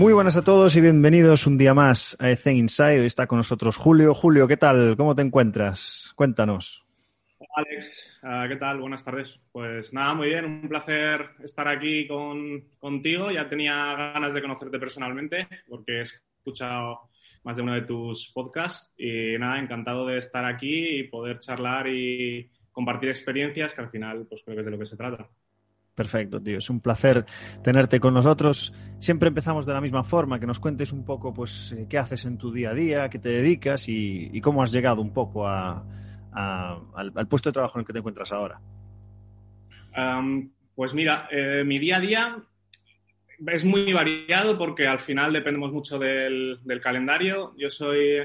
Muy buenas a todos y bienvenidos un día más a Ethen Inside. Hoy está con nosotros Julio. Julio, ¿qué tal? ¿Cómo te encuentras? Cuéntanos. Alex, uh, ¿qué tal? Buenas tardes. Pues nada, muy bien, un placer estar aquí con, contigo. Ya tenía ganas de conocerte personalmente porque he escuchado más de uno de tus podcasts y nada, encantado de estar aquí y poder charlar y compartir experiencias que al final pues creo que es de lo que se trata. Perfecto, tío. Es un placer tenerte con nosotros. Siempre empezamos de la misma forma, que nos cuentes un poco, pues, eh, qué haces en tu día a día, qué te dedicas y, cómo has llegado un poco al, puesto de trabajo en el que te encuentras ahora. Pues mira, eh, mi día a día es muy variado porque al final dependemos mucho del, del calendario. Yo soy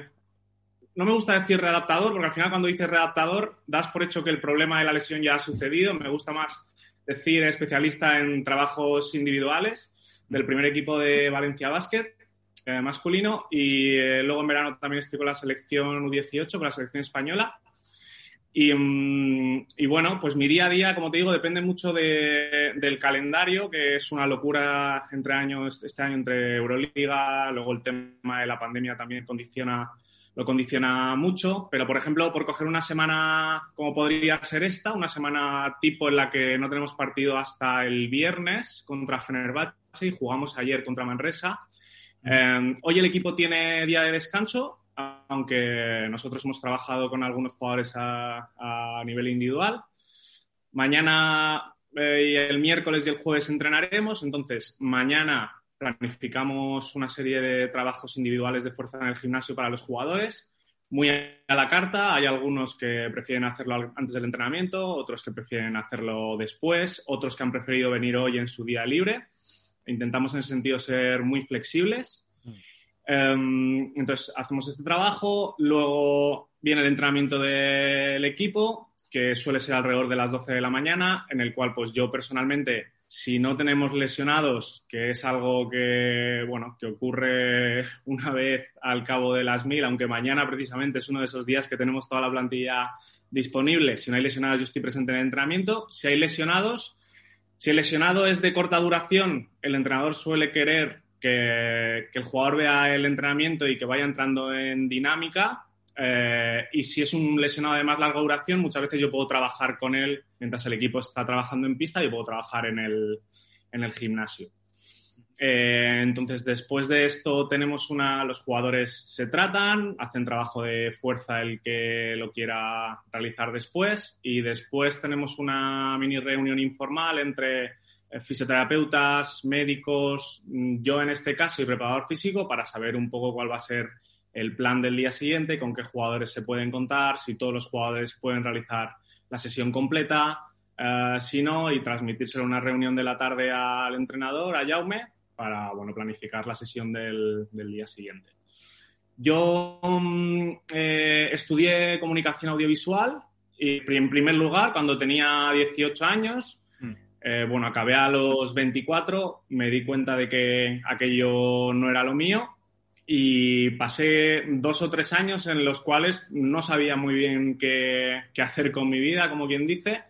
no me gusta decir readaptador, porque al final cuando dices readaptador das por hecho que el problema de la lesión ya ha sucedido. Me gusta más decir especialista en trabajos individuales del primer equipo de Valencia Basket eh, masculino y eh, luego en verano también estoy con la selección U18, con la selección española. Y, um, y, bueno, pues mi día a día, como te digo, depende mucho de, del calendario, que es una locura entre años, este año entre Euroliga, luego el tema de la pandemia también condiciona lo condiciona mucho, pero por ejemplo, por coger una semana como podría ser esta, una semana tipo en la que no tenemos partido hasta el viernes contra Fenerbahce y jugamos ayer contra Manresa. Eh, hoy el equipo tiene día de descanso, aunque nosotros hemos trabajado con algunos jugadores a, nivel individual. Mañana eh, y el miércoles y el jueves entrenaremos, entonces mañana planificamos una serie de trabajos individuales de fuerza en el gimnasio para los jugadores, muy a la carta. Hay algunos que prefieren hacerlo antes del entrenamiento, otros que prefieren hacerlo después, otros que han preferido venir hoy en su día libre. Intentamos en ese sentido ser muy flexibles. Um, entonces, hacemos este trabajo, luego viene el entrenamiento del equipo, que suele ser alrededor de las 12 de la mañana, en el cual pues yo personalmente si no tenemos lesionados, que es algo que, bueno, que ocurre una vez al cabo de las mil, aunque mañana precisamente es uno de esos días que tenemos toda la plantilla disponible. Si no hay lesionados, yo estoy presente en el entrenamiento. Si hay lesionados, si el lesionado es de corta duración, el entrenador suele querer que, que el jugador vea el entrenamiento y que vaya entrando en dinámica eh, y si es un lesionado de más larga duración, muchas veces yo puedo trabajar con él mientras el equipo está trabajando en pista y puedo trabajar en el, en el gimnasio. Eh, entonces, después de esto, tenemos una. Los jugadores se tratan, hacen trabajo de fuerza el que lo quiera realizar después, y después tenemos una mini reunión informal entre eh, fisioterapeutas, médicos, yo en este caso y preparador físico para saber un poco cuál va a ser el plan del día siguiente, con qué jugadores se pueden contar, si todos los jugadores pueden realizar la sesión completa, uh, si no, y transmitírselo en una reunión de la tarde al entrenador, a Jaume, para bueno, planificar la sesión del, del día siguiente. Yo um, eh, estudié comunicación audiovisual y en primer lugar, cuando tenía 18 años, eh, bueno, acabé a los 24, me di cuenta de que aquello no era lo mío y pasé dos o tres años en los cuales no sabía muy bien qué, qué hacer con mi vida, como quien dice.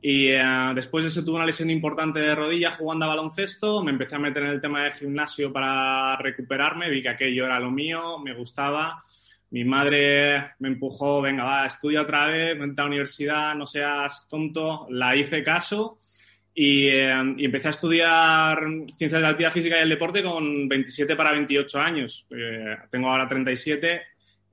Y uh, después de eso tuve una lesión importante de rodilla jugando a baloncesto, me empecé a meter en el tema del gimnasio para recuperarme, vi que aquello era lo mío, me gustaba. Mi madre me empujó, venga, va, estudia otra vez, vente a la universidad, no seas tonto. La hice caso y, eh, y, empecé a estudiar ciencias de la actividad física y el deporte con 27 para 28 años. Eh, tengo ahora 37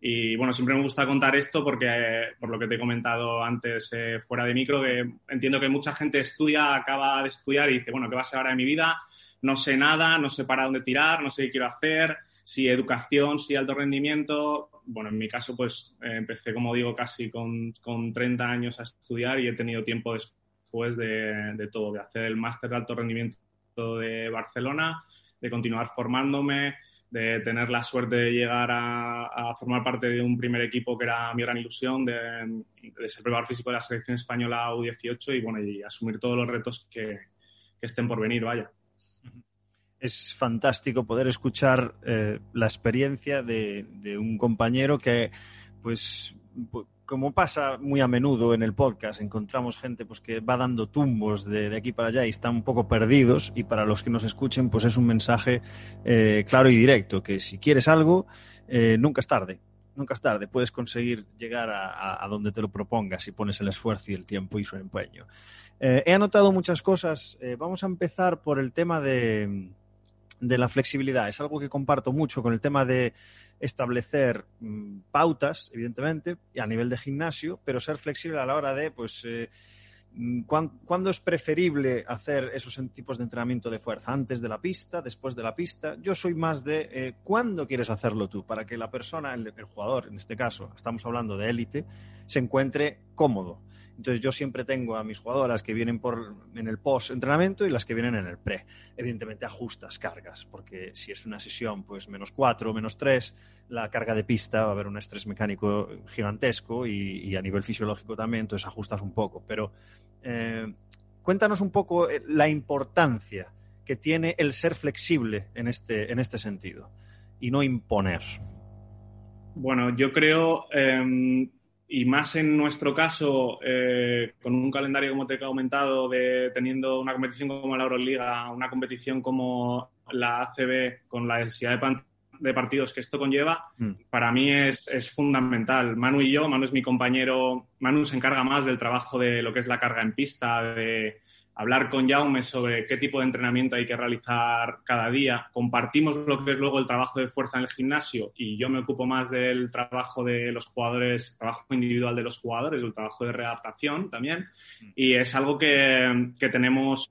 y bueno, siempre me gusta contar esto porque, eh, por lo que te he comentado antes eh, fuera de micro, que entiendo que mucha gente estudia, acaba de estudiar y dice, bueno, ¿qué va a ser ahora de mi vida? No sé nada, no sé para dónde tirar, no sé qué quiero hacer, si educación, si alto rendimiento. Bueno, en mi caso, pues empecé, como digo, casi con, con 30 años a estudiar y he tenido tiempo después después de, todo, de hacer el máster de alto rendimiento de Barcelona, de continuar formándome, de tener la suerte de llegar a, formar parte de un primer equipo que era mi gran ilusión, de, ser preparador físico de la selección española U18 y, bueno, y asumir todos los retos que, estén por venir, vaya. Es fantástico poder escuchar eh, la experiencia de un compañero que, pues, como pasa muy a menudo en el podcast, encontramos gente pues, que va dando tumbos de, aquí para allá y están un poco perdidos y para los que nos escuchen pues es un mensaje eh, claro y directo, que si quieres algo, eh, nunca es tarde. Nunca es tarde, puedes conseguir llegar a, donde te lo propongas si pones el esfuerzo y el tiempo y su empeño. Eh, he anotado muchas cosas. vamos a empezar por el tema de, de la flexibilidad. Es algo que comparto mucho con el tema de establecer mm, pautas, evidentemente, a nivel de gimnasio, pero ser flexible a la hora de, pues, eh, mm, ¿cuándo es preferible hacer esos tipos de entrenamiento de fuerza? ¿Antes de la pista? ¿Después de la pista? Yo soy más de eh, ¿cuándo quieres hacerlo tú? Para que la persona, el jugador, en este caso, estamos hablando de élite, se encuentre cómodo. Entonces yo siempre tengo a mis jugadoras que vienen en el post-entrenamiento y las que vienen en el pre. Evidentemente ajustas cargas, porque si es una sesión pues menos 4, menos 3, la carga de pista va a haber un estrés mecánico gigantesco y, a nivel fisiológico también, entonces ajustas un poco. Pero eh, cuéntanos un poco eh, la importancia que tiene el ser flexible en este, en este sentido y no imponer. Bueno, yo creo em, y más en nuestro caso, eh, con un calendario, como te he comentado, de teniendo una competición como la Euroliga, una competición como la ACB, con la densidad de, partidos que esto conlleva, mm. para mí es, es, fundamental. Manu y yo, Manu es mi compañero, Manu se encarga más del trabajo de lo que es la carga en pista, de hablar con Jaume sobre qué tipo de entrenamiento hay que realizar cada día. Compartimos lo que es luego el trabajo de fuerza en el gimnasio y yo me ocupo más del trabajo de los jugadores, trabajo individual de los jugadores, el trabajo de readaptación también. Y es algo que, que tenemos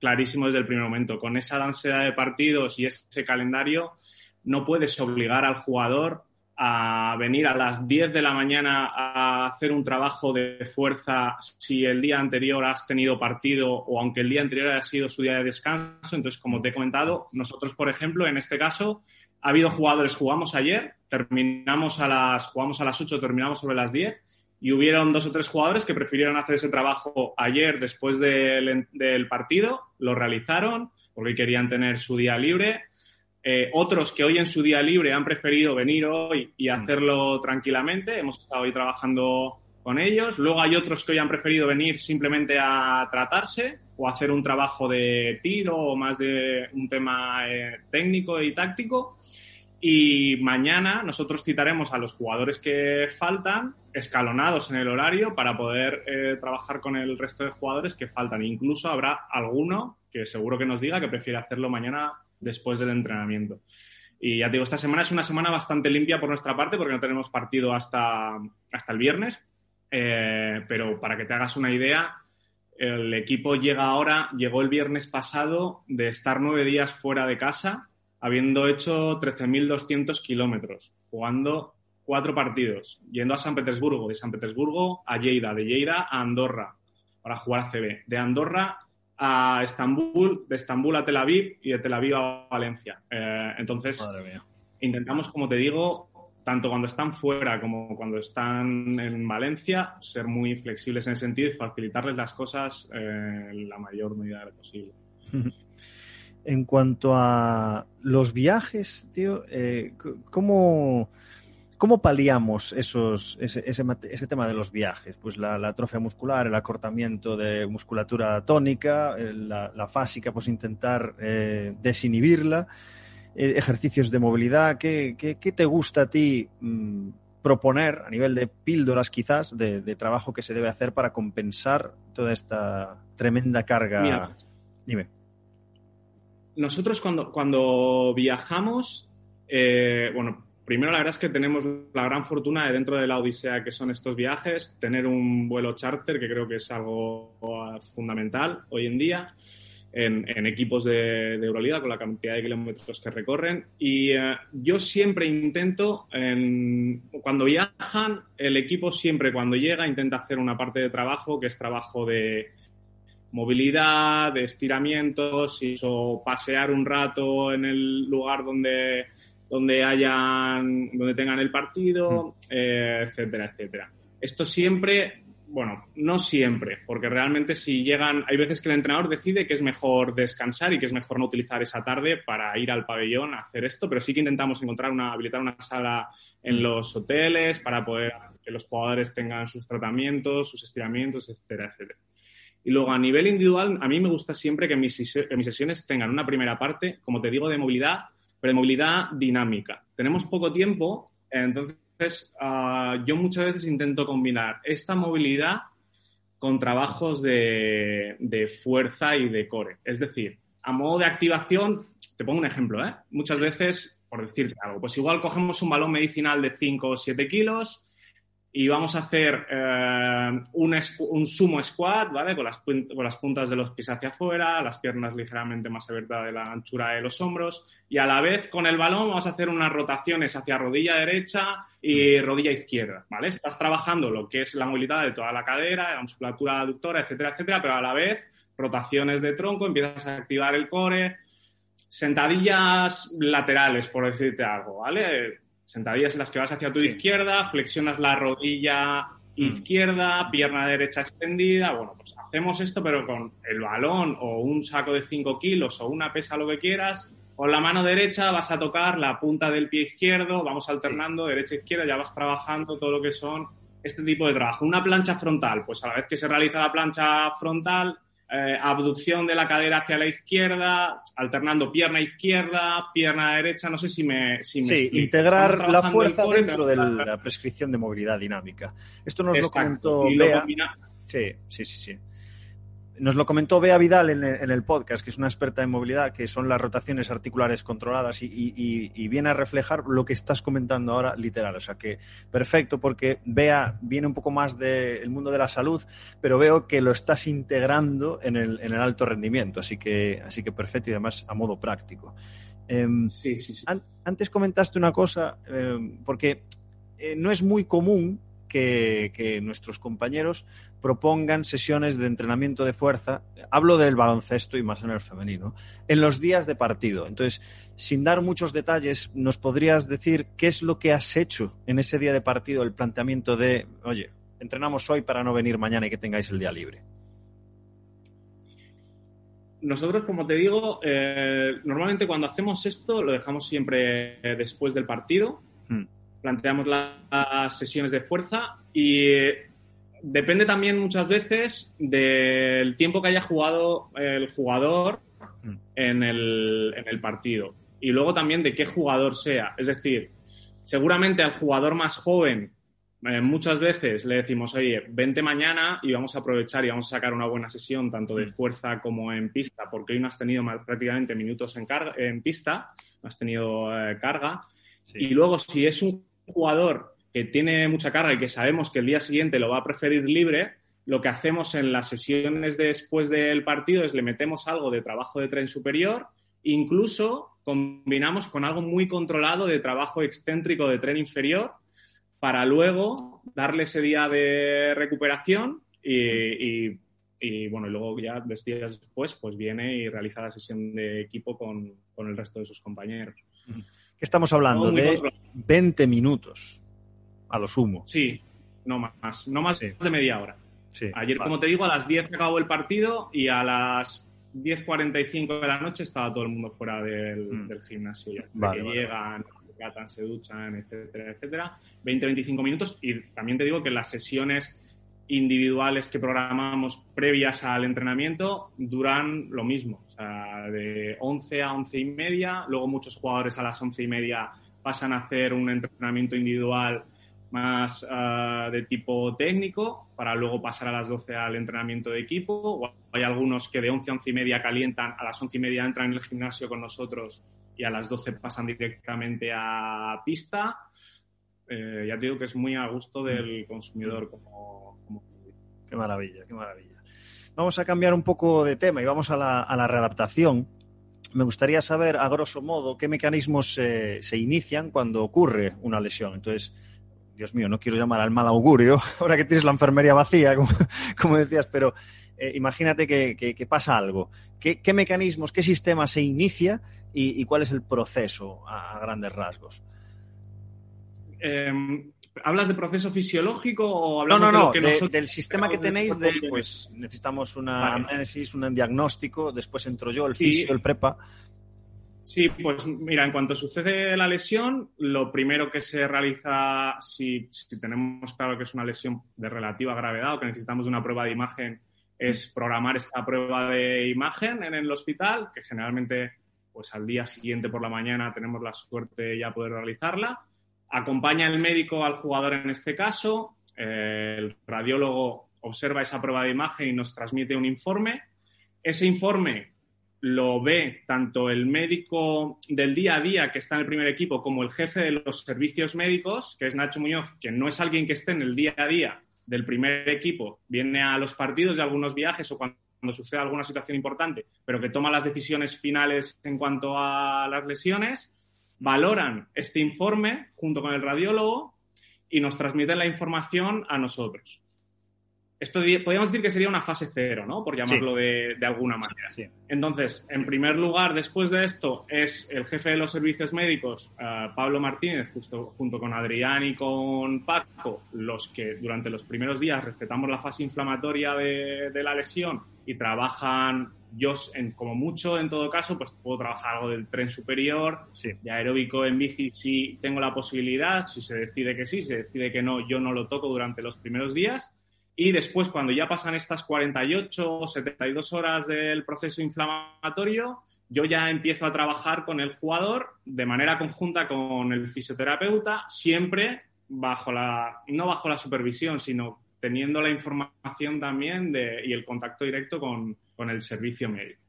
clarísimo desde el primer momento. Con esa danza de partidos y ese calendario, no puedes obligar al jugador a venir a las 10 de la mañana a hacer un trabajo de fuerza si el día anterior has tenido partido o aunque el día anterior haya sido su día de descanso. Entonces, como te he comentado, nosotros, por ejemplo, en este caso, ha habido jugadores, jugamos ayer, terminamos a las, jugamos a las 8, terminamos sobre las 10 y hubieron dos o tres jugadores que prefirieron hacer ese trabajo ayer después del, del partido, lo realizaron porque querían tener su día libre eh, otros que hoy en su día libre han preferido venir hoy y mm. hacerlo tranquilamente. Hemos estado hoy trabajando con ellos. Luego hay otros que hoy han preferido venir simplemente a tratarse o hacer un trabajo de tiro o más de un tema eh, técnico y táctico. Y mañana nosotros citaremos a los jugadores que faltan, escalonados en el horario, para poder eh, trabajar con el resto de jugadores que faltan. Incluso habrá alguno que seguro que nos diga que prefiere hacerlo mañana después del entrenamiento. Y ya te digo, esta semana es una semana bastante limpia por nuestra parte porque no tenemos partido hasta, hasta el viernes. Eh, pero para que te hagas una idea, el equipo llega ahora, llegó el viernes pasado de estar nueve días fuera de casa, habiendo hecho 13.200 kilómetros, jugando cuatro partidos, yendo a San Petersburgo, de San Petersburgo a Lleida, de Lleida a Andorra para jugar a CB, de Andorra a Estambul, de Estambul a Tel Aviv y de Tel Aviv a Valencia. Eh, entonces, intentamos, como te digo, tanto cuando están fuera como cuando están en Valencia, ser muy flexibles en ese sentido y facilitarles las cosas eh, en la mayor medida posible. En cuanto a los viajes, tío, eh, ¿cómo, ¿Cómo paliamos esos, ese, ese, tema de los viajes? Pues la, atrofia muscular, el acortamiento de musculatura tónica, la, fásica, pues intentar eh, desinhibirla, eh, ejercicios de movilidad. ¿Qué, te gusta a ti mm, proponer a nivel de píldoras quizás de, trabajo que se debe hacer para compensar toda esta tremenda carga? Dime. Nosotros cuando, cuando viajamos, eh, bueno, Primero, la verdad es que tenemos la gran fortuna de dentro de la Odisea que son estos viajes, tener un vuelo charter, que creo que es algo fundamental hoy en día, en, equipos de, Euroliga, con la cantidad de kilómetros que recorren. Y eh, yo siempre intento, cuando viajan, el equipo siempre cuando llega intenta hacer una parte de trabajo que es trabajo de movilidad, de estiramientos, o pasear un rato en el lugar donde donde hayan, donde tengan el partido, eh, etcétera, etcétera. Esto siempre, bueno, no siempre, porque realmente si llegan, hay veces que el entrenador decide que es mejor descansar y que es mejor no utilizar esa tarde para ir al pabellón a hacer esto, pero sí que intentamos encontrar una, habilitar una sala en los hoteles para poder que los jugadores tengan sus tratamientos, sus estiramientos, etcétera, etcétera. Y luego a nivel individual, a mí me gusta siempre que mis, sesiones tengan una primera parte, como te digo, de movilidad, pero movilidad dinámica. Tenemos poco tiempo, entonces ah, yo muchas veces intento combinar esta movilidad con trabajos de, de, fuerza y de core. Es decir, a modo de activación, te pongo un ejemplo, ¿eh? muchas veces, por decirte algo, pues igual cogemos un balón medicinal de 5 o 7 kilos, y vamos a hacer eh, un, un, sumo squat, ¿vale? Con las, con las, puntas de los pies hacia afuera, las piernas ligeramente más abiertas de la anchura de los hombros y a la vez con el balón vamos a hacer unas rotaciones hacia rodilla derecha y rodilla izquierda, ¿vale? Estás trabajando lo que es la movilidad de toda la cadera, la musculatura aductora, etcétera, etcétera, pero a la vez rotaciones de tronco, empiezas a activar el core, sentadillas laterales, por decirte algo, ¿vale? Sentadillas en las que vas hacia tu izquierda, flexionas la rodilla mm. izquierda, pierna derecha extendida. Bueno, pues hacemos esto, pero con el balón o un saco de 5 kilos o una pesa, lo que quieras. Con la mano derecha vas a tocar la punta del pie izquierdo, vamos alternando derecha-izquierda, ya vas trabajando todo lo que son este tipo de trabajo. Una plancha frontal, pues a la vez que se realiza la plancha frontal, eh, abducción de la cadera hacia la izquierda, alternando pierna izquierda, pierna derecha, no sé si me... Si sí, integrar la fuerza dentro de la prescripción de movilidad dinámica. Esto nos lo comentó Bea. Sí, sí, sí, sí. Nos lo comentó Bea Vidal en el, podcast, que es una experta en movilidad, que son las rotaciones articulares controladas y, viene a reflejar lo que estás comentando ahora literal. O sea que perfecto, porque Bea viene un poco más del mundo de la salud, pero veo que lo estás integrando en el, alto rendimiento. Así que, así que perfecto y además a modo práctico. Em, sí, sí, sí. antes comentaste una cosa, em, porque eh, no es muy común que, nuestros compañeros propongan sesiones de entrenamiento de fuerza, hablo del baloncesto y más en el femenino, en los días de partido. Entonces, sin dar muchos detalles, ¿nos podrías decir qué es lo que has hecho en ese día de partido, el planteamiento de, oye, entrenamos hoy para no venir mañana y que tengáis el día libre? Nosotros, como te digo, eh, normalmente cuando hacemos esto lo dejamos siempre eh, después del partido. Hmm planteamos las sesiones de fuerza y depende también muchas veces del tiempo que haya jugado el jugador mm. en el, partido y luego también de qué jugador sea. Es decir, seguramente al jugador más joven eh, muchas veces le decimos, oye, vente mañana y vamos a aprovechar y vamos a sacar una buena sesión tanto de mm. fuerza como en pista, porque hoy no has tenido prácticamente minutos en, carga, en pista, no has tenido eh, carga. Y luego, si es un jugador que tiene mucha carga y que sabemos que el día siguiente lo va a preferir libre, lo que hacemos en las sesiones después del partido es le metemos algo de trabajo de tren superior, incluso combinamos con algo muy controlado de trabajo excéntrico de tren inferior para luego darle ese día de recuperación y, bueno, y luego ya dos días después pues viene y realiza la sesión de equipo con, con el resto de sus compañeros estamos hablando de 20 minutos, a lo sumo. Sí, no más, no más de media hora. Ayer, como te digo, a las 10 acabó el partido y a las 10.45 de la noche estaba todo el mundo fuera del, mm. gimnasio ya. que llegan, se tratan, se duchan, etcétera, etcétera. 20-25 minutos y también te digo que las sesiones individuales que programamos previas al entrenamiento duran lo mismo, o sea, de 11 a 11 y media, luego muchos jugadores a las 11 y media pasan a hacer un entrenamiento individual más ah, de tipo técnico para luego pasar a las 12 al entrenamiento de equipo. O hay algunos que de 11 a 11 y media calientan, a las 11 y media entran en el gimnasio con nosotros y a las 12 pasan directamente a pista. Eh, ya te digo que es muy a gusto del consumidor como, Qué maravilla, qué maravilla. Vamos a cambiar un poco de tema y vamos a la, readaptación. Me gustaría saber, a grosso modo, qué mecanismos se inician cuando ocurre una lesión. Entonces, Dios mío, no quiero llamar al mal augurio, ahora que tienes la enfermería vacía, como, decías, pero eh, imagínate que, pasa algo. ¿Qué, mecanismos, qué sistema se inicia y, cuál es el proceso a, grandes rasgos? Em, ¿Hablas de proceso fisiológico o hablamos no, no, no, de del sistema que tenéis de, pues necesitamos un análisis, un diagnóstico, después entro yo, el fisio, el prepa. Sí, pues mira, en cuanto sucede la lesión, lo primero que se realiza, si, tenemos claro que es una lesión de relativa gravedad o que necesitamos una prueba de imagen, es programar esta prueba de imagen en el hospital, que generalmente pues al día siguiente por la mañana tenemos la suerte de ya poder realizarla Acompaña el médico al jugador en este caso, el radiólogo observa esa prueba de imagen y nos transmite un informe. Ese informe lo ve tanto el médico del día a día que está en el primer equipo como el jefe de los servicios médicos, que es Nacho Muñoz, que no es alguien que esté en el día a día del primer equipo, viene a los partidos de algunos viajes o cuando, sucede alguna situación importante, pero que toma las decisiones finales en cuanto a las lesiones valoran este informe junto con el radiólogo y nos transmiten la información a nosotros. Esto podríamos decir que sería una fase cero, ¿no? Por llamarlo de, alguna manera. Entonces, en primer lugar, después de esto, es el jefe de los servicios médicos, eh, Pablo Martínez, justo junto con Adrián y con Paco, los que durante los primeros días respetamos la fase inflamatoria de, de la lesión y trabajan yo, en, como mucho, en todo caso, pues puedo trabajar algo del tren superior, de aeróbico en bici si tengo la posibilidad, si se decide que sí, si se decide que no, yo no lo toco durante los primeros días. Y después, cuando ya pasan estas 48 o 72 horas del proceso inflamatorio, yo ya empiezo a trabajar con el jugador de manera conjunta con el fisioterapeuta, siempre bajo la, no bajo la supervisión, sino teniendo la información también de, y el contacto directo con, con el servicio médico.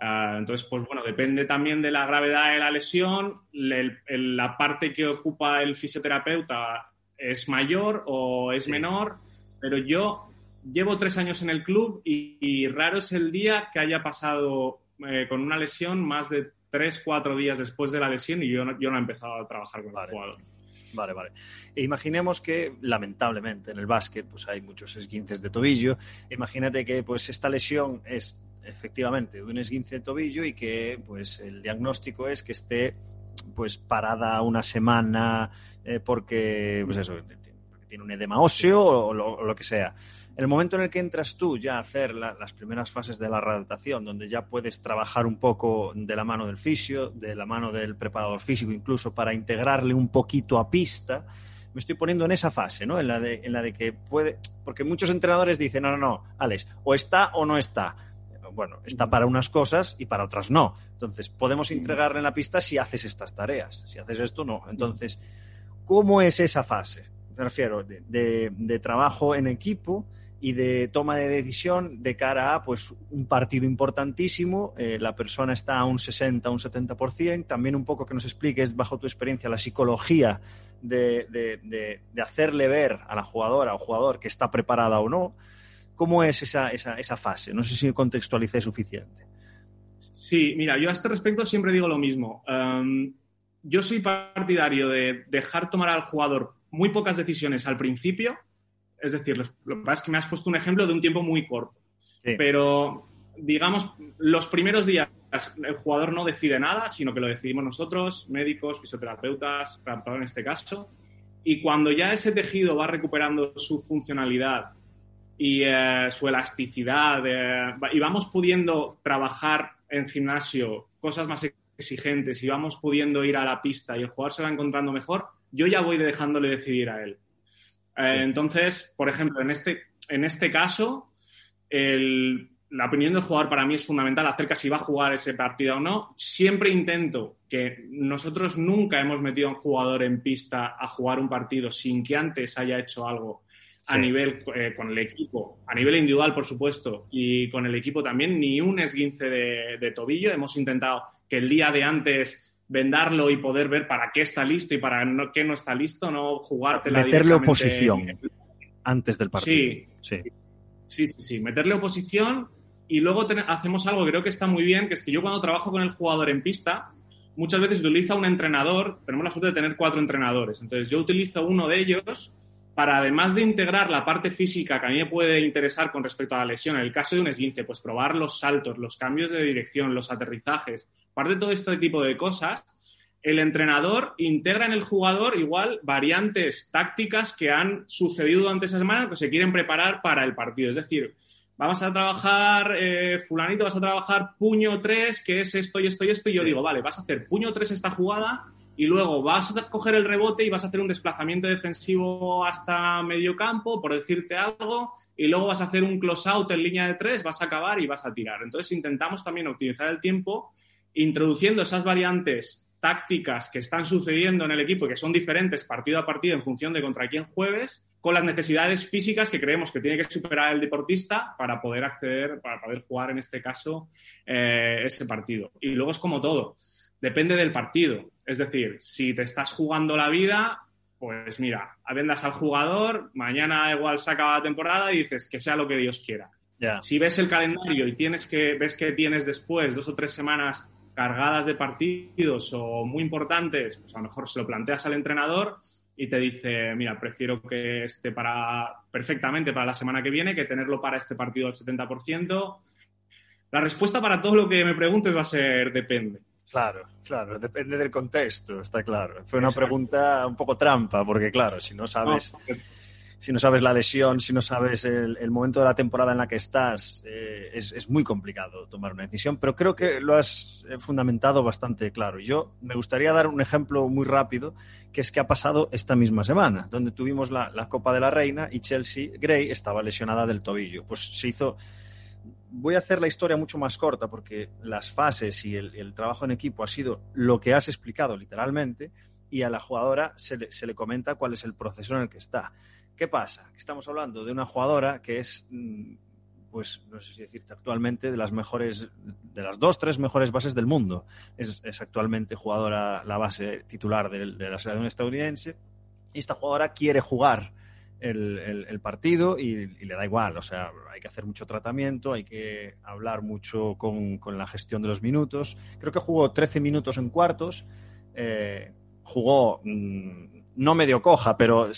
Ah, entonces, pues bueno, depende también de la gravedad de la lesión, la parte que ocupa el fisioterapeuta es mayor o es menor, pero yo llevo tres años en el club y, raro es el día que haya pasado eh, con una lesión más de tres, cuatro días después de la lesión y yo no, yo no he empezado a trabajar con el jugador. Vale, vale. E imaginemos que, lamentablemente, en el básquet pues hay muchos esguinces de tobillo. Imagínate que pues esta lesión es efectivamente un esguince de tobillo y que pues el diagnóstico es que esté pues parada una semana eh, porque pues eso tiene un edema óseo o lo que sea el momento en el que entras tú ya a hacer las primeras fases de la readaptación, donde ya puedes trabajar un poco de la mano del fisio, de la mano del preparador físico, incluso para integrarle un poquito a pista, me estoy poniendo en esa fase, ¿no? En la de, en la de que puede. Porque muchos entrenadores dicen, no, no, no, Alex, o está o no está. Bueno, está para unas cosas y para otras no. Entonces, podemos integrarle en la pista si haces estas tareas. Si haces esto, no. Entonces, ¿cómo es esa fase? Me refiero de trabajo en equipo y de toma de decisión de cara a pues, un partido importantísimo. Eh, la persona está a un 60, un 70%. También un poco que nos expliques, bajo tu experiencia, la psicología de, de, de, hacerle ver a la jugadora o jugador que está preparada o no. ¿Cómo es esa, esa, esa fase? No sé si contextualicé suficiente. Sí, mira, yo a este respecto siempre digo lo mismo. Um, yo soy partidario de dejar tomar al jugador muy pocas decisiones al principio es decir, lo que pasa es que me has puesto un ejemplo de un tiempo muy corto. Pero, digamos, los primeros días el jugador no decide nada, sino que lo decidimos nosotros, médicos, fisioterapeutas, en este caso. Y cuando ya ese tejido va recuperando su funcionalidad y eh, su elasticidad eh, y vamos pudiendo trabajar en gimnasio cosas más exigentes y vamos pudiendo ir a la pista y el jugador se va encontrando mejor, yo ya voy dejándole decidir a él. Eh, entonces, por ejemplo, en este, en este caso, la opinión del jugador para mí es fundamental acerca si va a jugar ese partido o no. Siempre intento que nosotros nunca hemos metido a un jugador en pista a jugar un partido sin que antes haya hecho algo a nivel eh, con el equipo, a nivel individual, por supuesto, y con el equipo también, ni un esguince de, de tobillo. Hemos intentado que el día de antes vendarlo y poder ver para qué está listo y para qué no está listo, no jugártela Meterle oposición antes del partido. Sí, sí, sí, sí, meterle oposición y luego hacemos algo que creo que está muy bien, que es que yo cuando trabajo con el jugador en pista, muchas veces utilizo un entrenador, tenemos la suerte de tener cuatro entrenadores, entonces yo utilizo uno de ellos para además de integrar la parte física que a mí me puede interesar con respecto a la lesión, en el caso de un esguince, pues probar los saltos, los cambios de dirección, los aterrizajes, parte de todo este tipo de cosas, el entrenador integra en el jugador igual variantes tácticas que han sucedido durante esa semana que se quieren preparar para el partido. Es decir, vamos a trabajar, eh, fulanito, vas a trabajar puño 3, que es esto y esto y esto, y yo digo, vale, vas a hacer puño 3 esta jugada y luego vas a coger el rebote y vas a hacer un desplazamiento defensivo hasta medio campo, por decirte algo, y luego vas a hacer un close out en línea de tres, vas a acabar y vas a tirar. Entonces intentamos también optimizar el tiempo introduciendo esas variantes tácticas que están sucediendo en el equipo y que son diferentes partido a partido en función de contra quién jueves, con las necesidades físicas que creemos que tiene que superar el deportista para poder acceder, para poder jugar en este caso eh, ese partido. Y luego es como todo, depende del partido. Es decir, si te estás jugando la vida, pues mira, vendas al jugador, mañana igual se acaba la temporada y dices que sea lo que Dios quiera. Si ves el calendario y tienes que, ves que tienes después dos o tres semanas cargadas de partidos o muy importantes, pues a lo mejor se lo planteas al entrenador y te dice, mira, prefiero que esté para perfectamente para la semana que viene que tenerlo para este partido al 70%. La respuesta para todo lo que me preguntes va a ser depende. Claro, claro, depende del contexto, está claro. Fue una pregunta un poco trampa, porque claro, si no sabes, si no sabes la lesión, si no sabes el, momento de la temporada en la que estás, eh, es, muy complicado tomar una decisión, pero creo que lo has eh, fundamentado bastante claro. Yo me gustaría dar un ejemplo muy rápido, que es que ha pasado esta misma semana, donde tuvimos la, la Copa de la Reina y Chelsea Gray estaba lesionada del tobillo. Pues se hizo voy a hacer la historia mucho más corta porque las fases y el, trabajo en equipo ha sido lo que has explicado literalmente y a la jugadora se le, comenta cuál es el proceso en el que está. ¿Qué pasa? Que estamos hablando de una jugadora que es, mm, pues no sé si decirte actualmente, de las mejores, de las dos, tres mejores bases del mundo. Es, actualmente jugadora, la base titular de, de la selección estadounidense y esta jugadora quiere jugar el, partido y, le da igual. O sea, hay que hacer mucho tratamiento, hay que hablar mucho con, la gestión de los minutos. Creo que jugó 13 minutos en cuartos. Eh, jugó mm, no medio coja, pero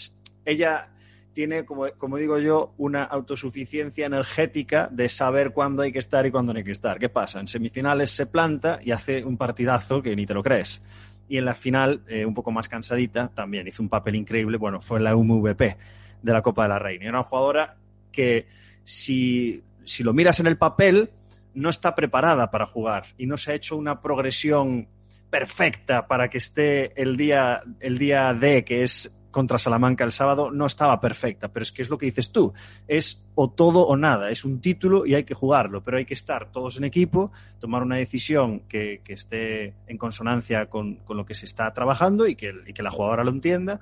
ella tiene, como, como, digo yo, una autosuficiencia energética de saber cuándo hay que estar y cuándo no hay que estar. ¿Qué pasa? En semifinales se planta y hace un partidazo que ni te lo crees. Y en la final, eh, un poco más cansadita, también hizo un papel increíble. Bueno, fue la MVP de la Copa de la Reina. Y una jugadora que si, si lo miras en el papel no está preparada para jugar y no se ha hecho una progresión perfecta para que esté el día, el día D, que es contra Salamanca el sábado, no estaba perfecta. Pero es que es lo que dices tú. Es o todo o nada. Es un título y hay que jugarlo. Pero hay que estar todos en equipo, tomar una decisión que, que esté en consonancia con, con, lo que se está trabajando y que, y que la jugadora lo entienda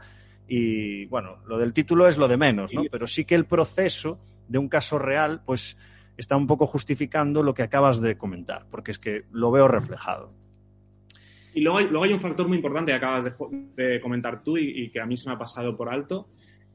y bueno, lo del título es lo de menos, ¿no? Pero sí que el proceso de un caso real, pues está un poco justificando lo que acabas de comentar, porque es que lo veo reflejado. Y luego hay, luego hay un factor muy importante que acabas de, comentar tú y, que a mí se me ha pasado por alto.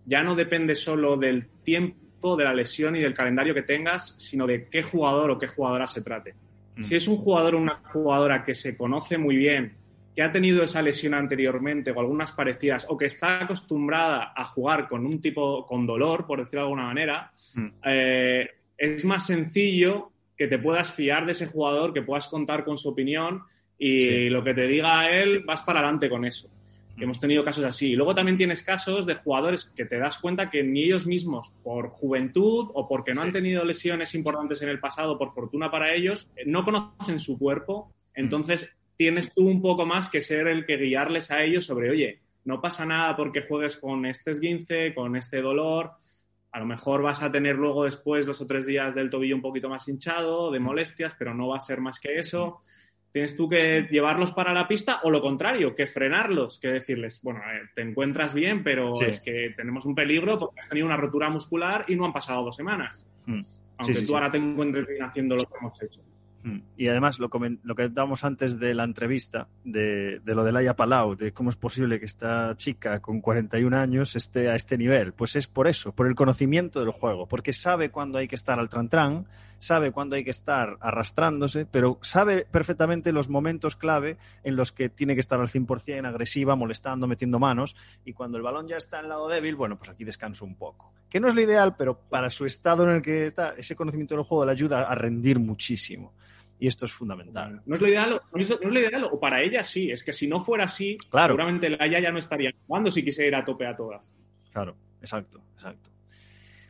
Ya no depende solo del tiempo, de la lesión y del calendario que tengas, sino de qué jugador o qué jugadora se trate. Mm. Si es un jugador o una jugadora que se conoce muy bien, que ha tenido esa lesión anteriormente o algunas parecidas o que está acostumbrada a jugar con un tipo con dolor, por decirlo de alguna manera, mm. eh, es más sencillo que te puedas fiar de ese jugador, que puedas contar con su opinión y lo que te diga él, vas para adelante con eso. Mm. Hemos tenido casos así. Luego también tienes casos de jugadores que te das cuenta que ni ellos mismos, por juventud o porque no han tenido lesiones importantes en el pasado, por fortuna para ellos, no conocen su cuerpo. Mm. Entonces, tienes tú un poco más que ser el que guiarles a ellos sobre, oye, no pasa nada porque juegues con este esguince, con este dolor. A lo mejor vas a tener luego después dos o tres días del tobillo un poquito más hinchado, de molestias, pero no va a ser más que eso. Tienes tú que llevarlos para la pista o lo contrario, que frenarlos, que decirles, bueno, te encuentras bien, pero es que tenemos un peligro porque has tenido una rotura muscular y no han pasado dos semanas. Mm. Aunque tú ahora te encuentres bien haciendo lo que hemos hecho. Mm. Y además, lo, lo que dábamos antes de la entrevista, de, de, lo de Laia Palau, de cómo es posible que esta chica con 41 años esté a este nivel, pues es por eso, por el conocimiento del juego, porque sabe cuándo hay que estar al trantrán, sabe cuándo hay que estar arrastrándose, pero sabe perfectamente los momentos clave en los que tiene que estar al 100% agresiva, molestando, metiendo manos, y cuando el balón ya está en el lado débil, bueno, pues aquí descanso un poco. Que no es lo ideal, pero para su estado en el que está, ese conocimiento del juego le ayuda a rendir muchísimo. Y esto es fundamental. No es lo ideal, no es lo, ideal o para ella sí. Es que si no fuera así, seguramente la ya no estaría jugando si quisiera ir a tope a todas. Claro, exacto, exacto.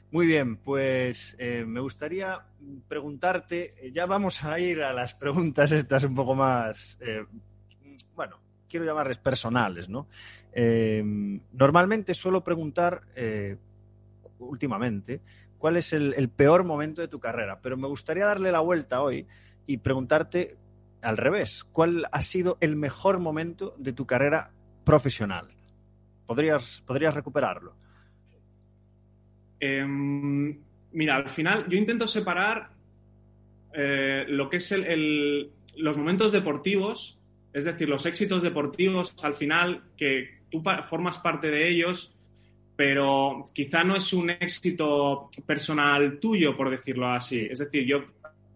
Muy bien, pues eh, me gustaría preguntarte, eh, ya vamos a ir a las preguntas estas un poco más, eh, bueno, quiero llamarles personales, ¿no? normalmente suelo preguntar, últimamente, cuál es el, peor momento de tu carrera, pero me gustaría darle la vuelta hoy y preguntarte al revés, ¿cuál ha sido el mejor momento de tu carrera profesional? ¿Podrías, podrías recuperarlo? Em, mira, al final yo intento separar eh, lo que es los momentos deportivos, es decir, los éxitos deportivos al final que tú formas parte de ellos, pero quizá no es un éxito personal tuyo, por decirlo así. Es decir, yo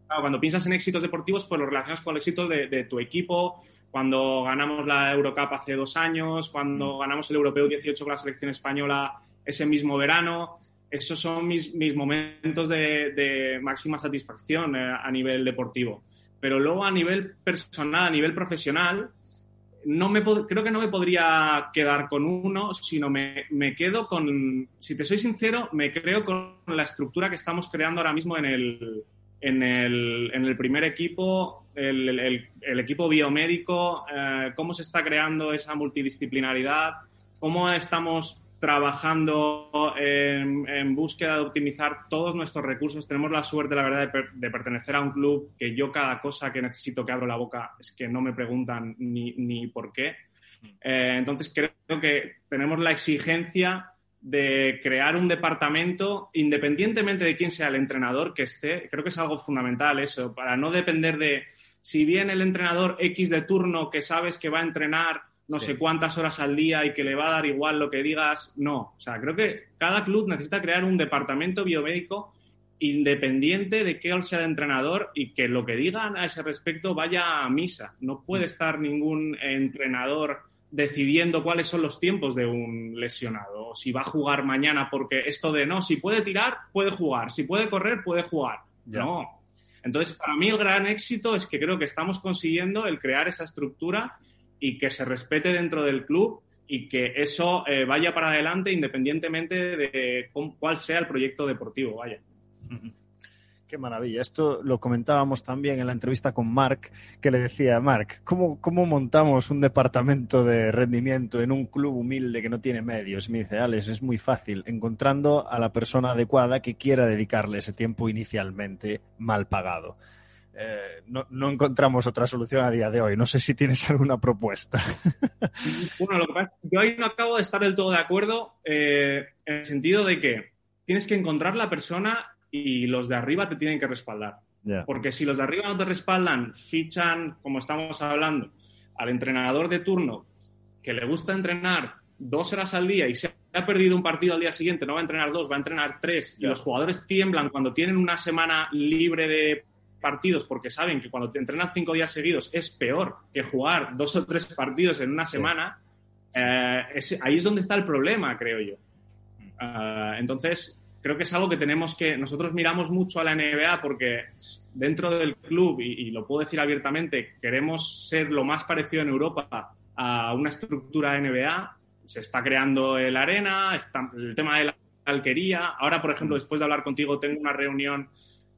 cuando piensas en éxitos deportivos, pues lo relacionas con el éxito de, tu equipo, cuando ganamos la Eurocup hace dos años, cuando mm. ganamos el Europeo 18 con la selección española ese mismo verano esos son mis, mis momentos de, máxima satisfacción eh, a nivel deportivo. Pero luego a nivel personal, a nivel profesional, no me creo que no me podría quedar con uno, sino me, me, quedo con, si te soy sincero, me creo con la estructura que estamos creando ahora mismo en el, en el, en el primer equipo, el, el, el equipo biomédico, eh, cómo se está creando esa multidisciplinaridad, cómo estamos trabajando en, búsqueda de optimizar todos nuestros recursos. Tenemos la suerte, la verdad, de, pertenecer a un club que yo cada cosa que necesito que abro la boca es que no me preguntan ni, ni por qué. Eh, entonces creo que tenemos la exigencia de crear un departamento, independientemente de quién sea el entrenador que esté, creo que es algo fundamental eso, para no depender de si bien el entrenador X de turno que sabes que va a entrenar no sé cuántas horas al día y que le va a dar igual lo que digas. No, o sea, creo que cada club necesita crear un departamento biomédico independiente de qué sea el entrenador y que lo que digan a ese respecto vaya a misa. No puede mm. estar ningún entrenador decidiendo cuáles son los tiempos de un lesionado o si va a jugar mañana porque esto de no, si puede tirar, puede jugar, si puede correr, puede jugar. No. Entonces, para mí el gran éxito es que creo que estamos consiguiendo el crear esa estructura y que se respete dentro del club y que eso eh, vaya para adelante independientemente de cuál sea el proyecto deportivo, vaya. Qué maravilla. Esto lo comentábamos también en la entrevista con Marc, que le decía, Marc, ¿cómo, ¿cómo montamos un departamento de rendimiento en un club humilde que no tiene medios? me dice, Alex, es muy fácil, encontrando a la persona adecuada que quiera dedicarle ese tiempo inicialmente mal pagado. Eh, no, encontramos otra solución a día de hoy. No sé si tienes alguna propuesta. bueno, lo que pasa es que yo ahí no acabo de estar del todo de acuerdo eh, en el sentido de que tienes que encontrar la persona y los de arriba te tienen que respaldar. Porque si los de arriba no te respaldan, fichan, como estamos hablando, al entrenador de turno que le gusta entrenar dos horas al día y se ha perdido un partido al día siguiente, no va a entrenar dos, va a entrenar tres, y los jugadores tiemblan cuando tienen una semana libre de partidos porque saben que cuando te entrenan cinco días seguidos es peor que jugar dos o tres partidos en una semana, eh, ahí es donde está el problema, creo yo. Ah, entonces, creo que es algo que tenemos que. Nosotros miramos mucho a la NBA porque dentro del club, y, lo puedo decir abiertamente, queremos ser lo más parecido en Europa a una estructura NBA. Se está creando el arena, está, el tema de la alquería. Ahora, por ejemplo, después de hablar contigo, tengo una reunión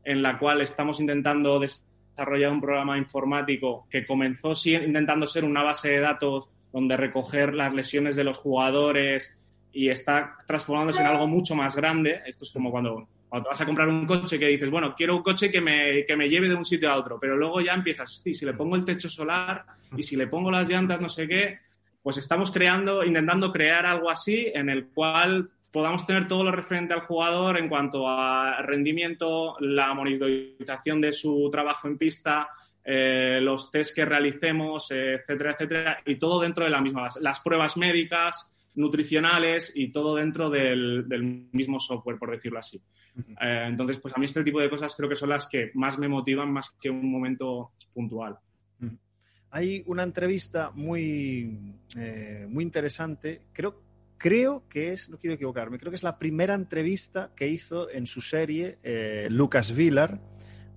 en la cual estamos intentando desarrollar un programa informático que comenzó intentando ser una base de datos donde recoger las lesiones de los jugadores y está transformándose en algo mucho más grande. Esto es como cuando, cuando vas a comprar un coche que dices, bueno, quiero un coche que me, que me lleve de un sitio a otro, pero luego ya empiezas, sí, si le pongo el techo solar y si le pongo las llantas, no sé qué, pues estamos creando, intentando crear algo así en el cual podamos tener todo lo referente al jugador en cuanto a rendimiento, la monitorización de su trabajo en pista, eh, los test que realicemos, etcétera, etcétera, y todo dentro de la misma base. Las pruebas médicas, nutricionales y todo dentro del, mismo software, por decirlo así. Eh, entonces, pues a mí este tipo de cosas creo que son las que más me motivan más que un momento puntual. Hay una entrevista muy, eh, muy interesante, creo, creo que es, no quiero equivocarme, creo que es la primera entrevista que hizo en su serie Lucas Villar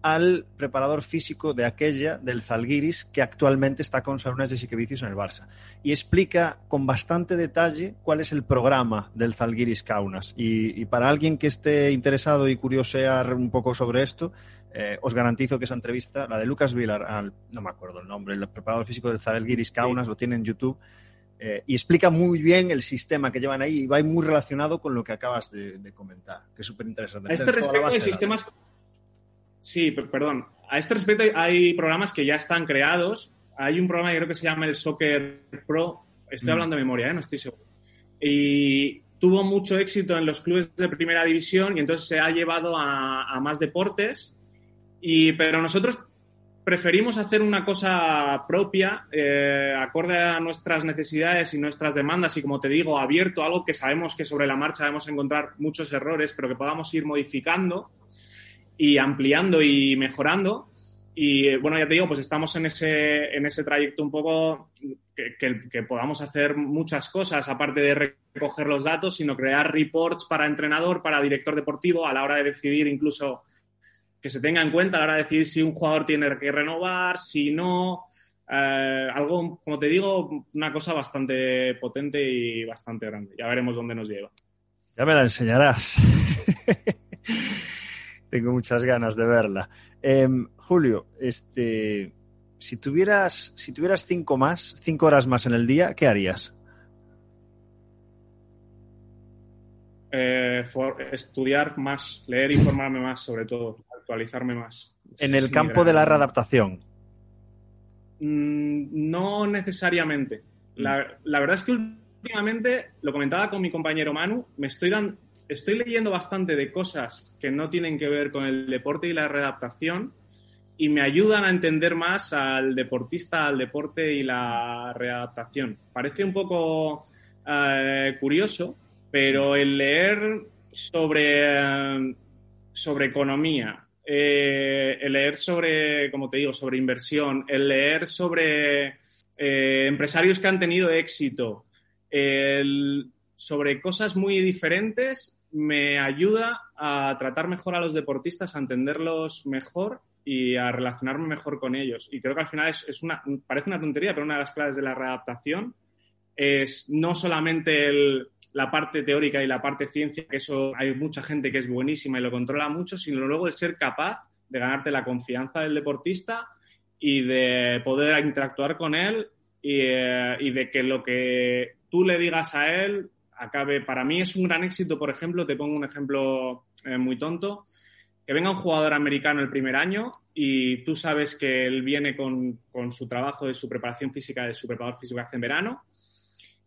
al preparador físico de aquella, del Zalgiris, que actualmente está con Saunas de Siquevicius en el Barça. Y explica con bastante detalle cuál es el programa del Zalgiris Kaunas. Y, para alguien que esté interesado y curiosear un poco sobre esto, eh, os garantizo que esa entrevista, la de Lucas Vilar, al, no me acuerdo el nombre, el preparador físico del Zalgiris Kaunas, lo tiene en YouTube. Eh, y explica muy bien el sistema que llevan ahí y va muy relacionado con lo que acabas de, comentar, que es súper interesante. A este respecto, el sistema Sí, perdón. A este respecto hay programas que ya están creados. Hay un programa que creo que se llama el Soccer Pro. Estoy mm. hablando de memoria, ¿eh? no estoy seguro. Y tuvo mucho éxito en los clubes de primera división y entonces se ha llevado a, más deportes. Y, pero nosotros preferimos hacer una cosa propia, eh, acorde a nuestras necesidades y nuestras demandas y, como te digo, abierto, algo que sabemos que sobre la marcha vamos a encontrar muchos errores, pero que podamos ir modificando y ampliando y mejorando. Y bueno, ya te digo, pues estamos en ese, en ese trayecto un poco que, podamos hacer muchas cosas, aparte de recoger los datos, sino crear reports para entrenador, para director deportivo, a la hora de decidir incluso que se tenga en cuenta a la hora de decidir si un jugador tiene que renovar, si no. Eh, algo, como te digo, una cosa bastante potente y bastante grande. Ya veremos dónde nos lleva. Ya me la enseñarás. Tengo muchas ganas de verla. Em, Julio, este, si tuvieras, si tuvieras cinco más, cinco horas más en el día, ¿qué harías? Eh, estudiar más, leer, informarme más, sobre todo, actualizarme más. En el campo de la readaptación. Mm, no necesariamente. La, mm. la, verdad es que últimamente, lo comentaba con mi compañero Manu, me estoy dando, estoy leyendo bastante de cosas que no tienen que ver con el deporte y la readaptación y me ayudan a entender más al deportista, al deporte y la readaptación. Parece un poco eh, curioso, pero el leer sobre, sobre economía, eh, el leer sobre, como te digo, sobre inversión, el leer sobre eh, empresarios que han tenido éxito, sobre cosas muy diferentes me ayuda a tratar mejor a los deportistas, a entenderlos mejor y a relacionarme mejor con ellos. Y creo que al final es, una, parece una tontería, pero una de las claves de la readaptación es no solamente la parte teórica y la parte ciencia, que eso hay mucha gente que es buenísima y lo controla mucho, sino luego de ser capaz de ganarte la confianza del deportista y de poder interactuar con él y, eh, de que lo que tú le digas a él acabe. Para mí es un gran éxito, por ejemplo, te pongo un ejemplo eh, muy tonto, que venga un jugador americano el primer año y tú sabes que él viene con, su trabajo de su preparación física, de su preparador físico que hace en verano,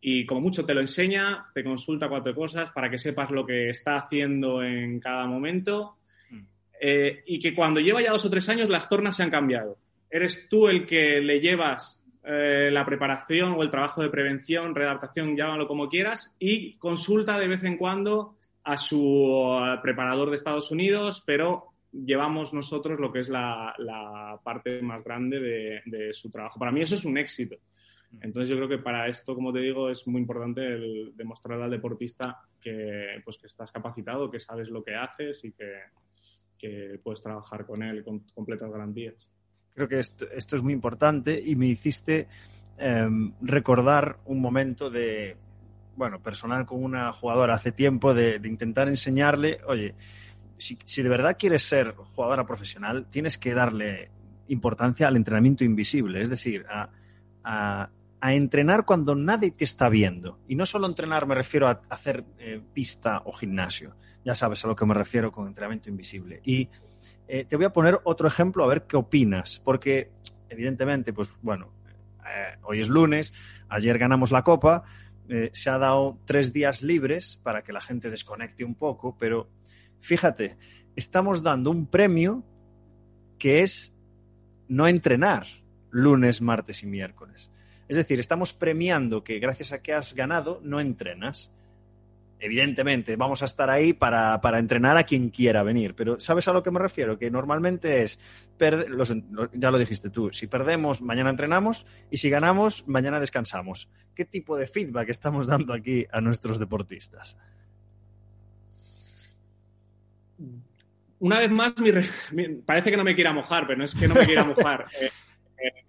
y como mucho te lo enseña, te consulta cuatro cosas para que sepas lo que está haciendo en cada momento mm. eh, y que cuando lleva ya dos o tres años las tornas se han cambiado. Eres tú el que le llevas eh, la preparación o el trabajo de prevención, readaptación, llámalo como quieras, y consulta de vez en cuando a su preparador de Estados Unidos, pero llevamos nosotros lo que es la, parte más grande de, su trabajo. Para mí eso es un éxito. Entonces yo creo que para esto, como te digo, es muy importante el demostrar al deportista que, pues, que estás capacitado, que sabes lo que haces y que, que puedes trabajar con él con completas garantías. Creo que esto, es muy importante y me hiciste em, recordar un momento de, bueno, personal con una jugadora hace tiempo, de, intentar enseñarle, oye, si, de verdad quieres ser jugadora profesional, tienes que darle importancia al entrenamiento invisible, es decir, a, entrenar cuando nadie te está viendo. Y no solo entrenar, me refiero a hacer eh, pista o gimnasio. Ya sabes a lo que me refiero con entrenamiento invisible. Y eh, te voy a poner otro ejemplo a ver qué opinas, porque evidentemente, pues bueno, eh, hoy es lunes, ayer ganamos la copa, se ha dado tres días libres para que la gente desconecte un poco, pero fíjate, estamos dando un premio que es no entrenar lunes, martes y miércoles. Es decir, estamos premiando que gracias a que has ganado no entrenas. Evidentemente, vamos a estar ahí para, entrenar a quien quiera venir, pero ¿sabes a lo que me refiero? Que normalmente es, ya lo dijiste tú, si perdemos, mañana entrenamos y si ganamos, mañana descansamos. ¿Qué tipo de feedback estamos dando aquí a nuestros deportistas? Una vez más, parece que no me quiera mojar, pero no es que no me quiera mojar. Eh, eh,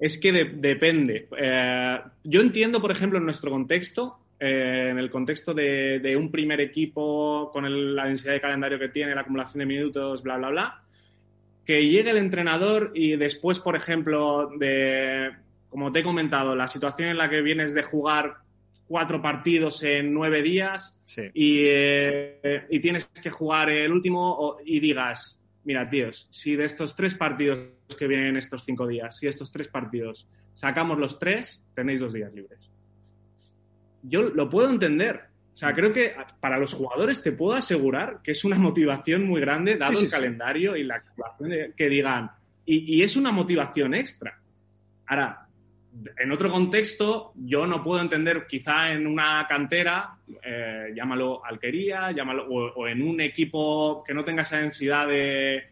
es que depende. Eh, yo entiendo, por ejemplo, en nuestro contexto, eh, en el contexto de, un primer equipo con la densidad de calendario que tiene, la acumulación de minutos, bla, bla, bla, que llegue el entrenador y después, por ejemplo, de, como te he comentado, la situación en la que vienes de jugar cuatro partidos en nueve días eh, y, tienes que jugar el último y digas, mira, tíos, si de estos tres partidos que vienen estos cinco días, si estos tres partidos sacamos los tres, tenéis dos días libres yo lo puedo entender. O sea, creo que para los jugadores te puedo asegurar que es una motivación muy grande, dado el calendario y la actuación, que digan. Y, es una motivación extra. Ahora, en otro contexto, yo no puedo entender, quizá en una cantera, eh, llámalo alquería, llámalo, o, en un equipo que no tenga esa densidad de,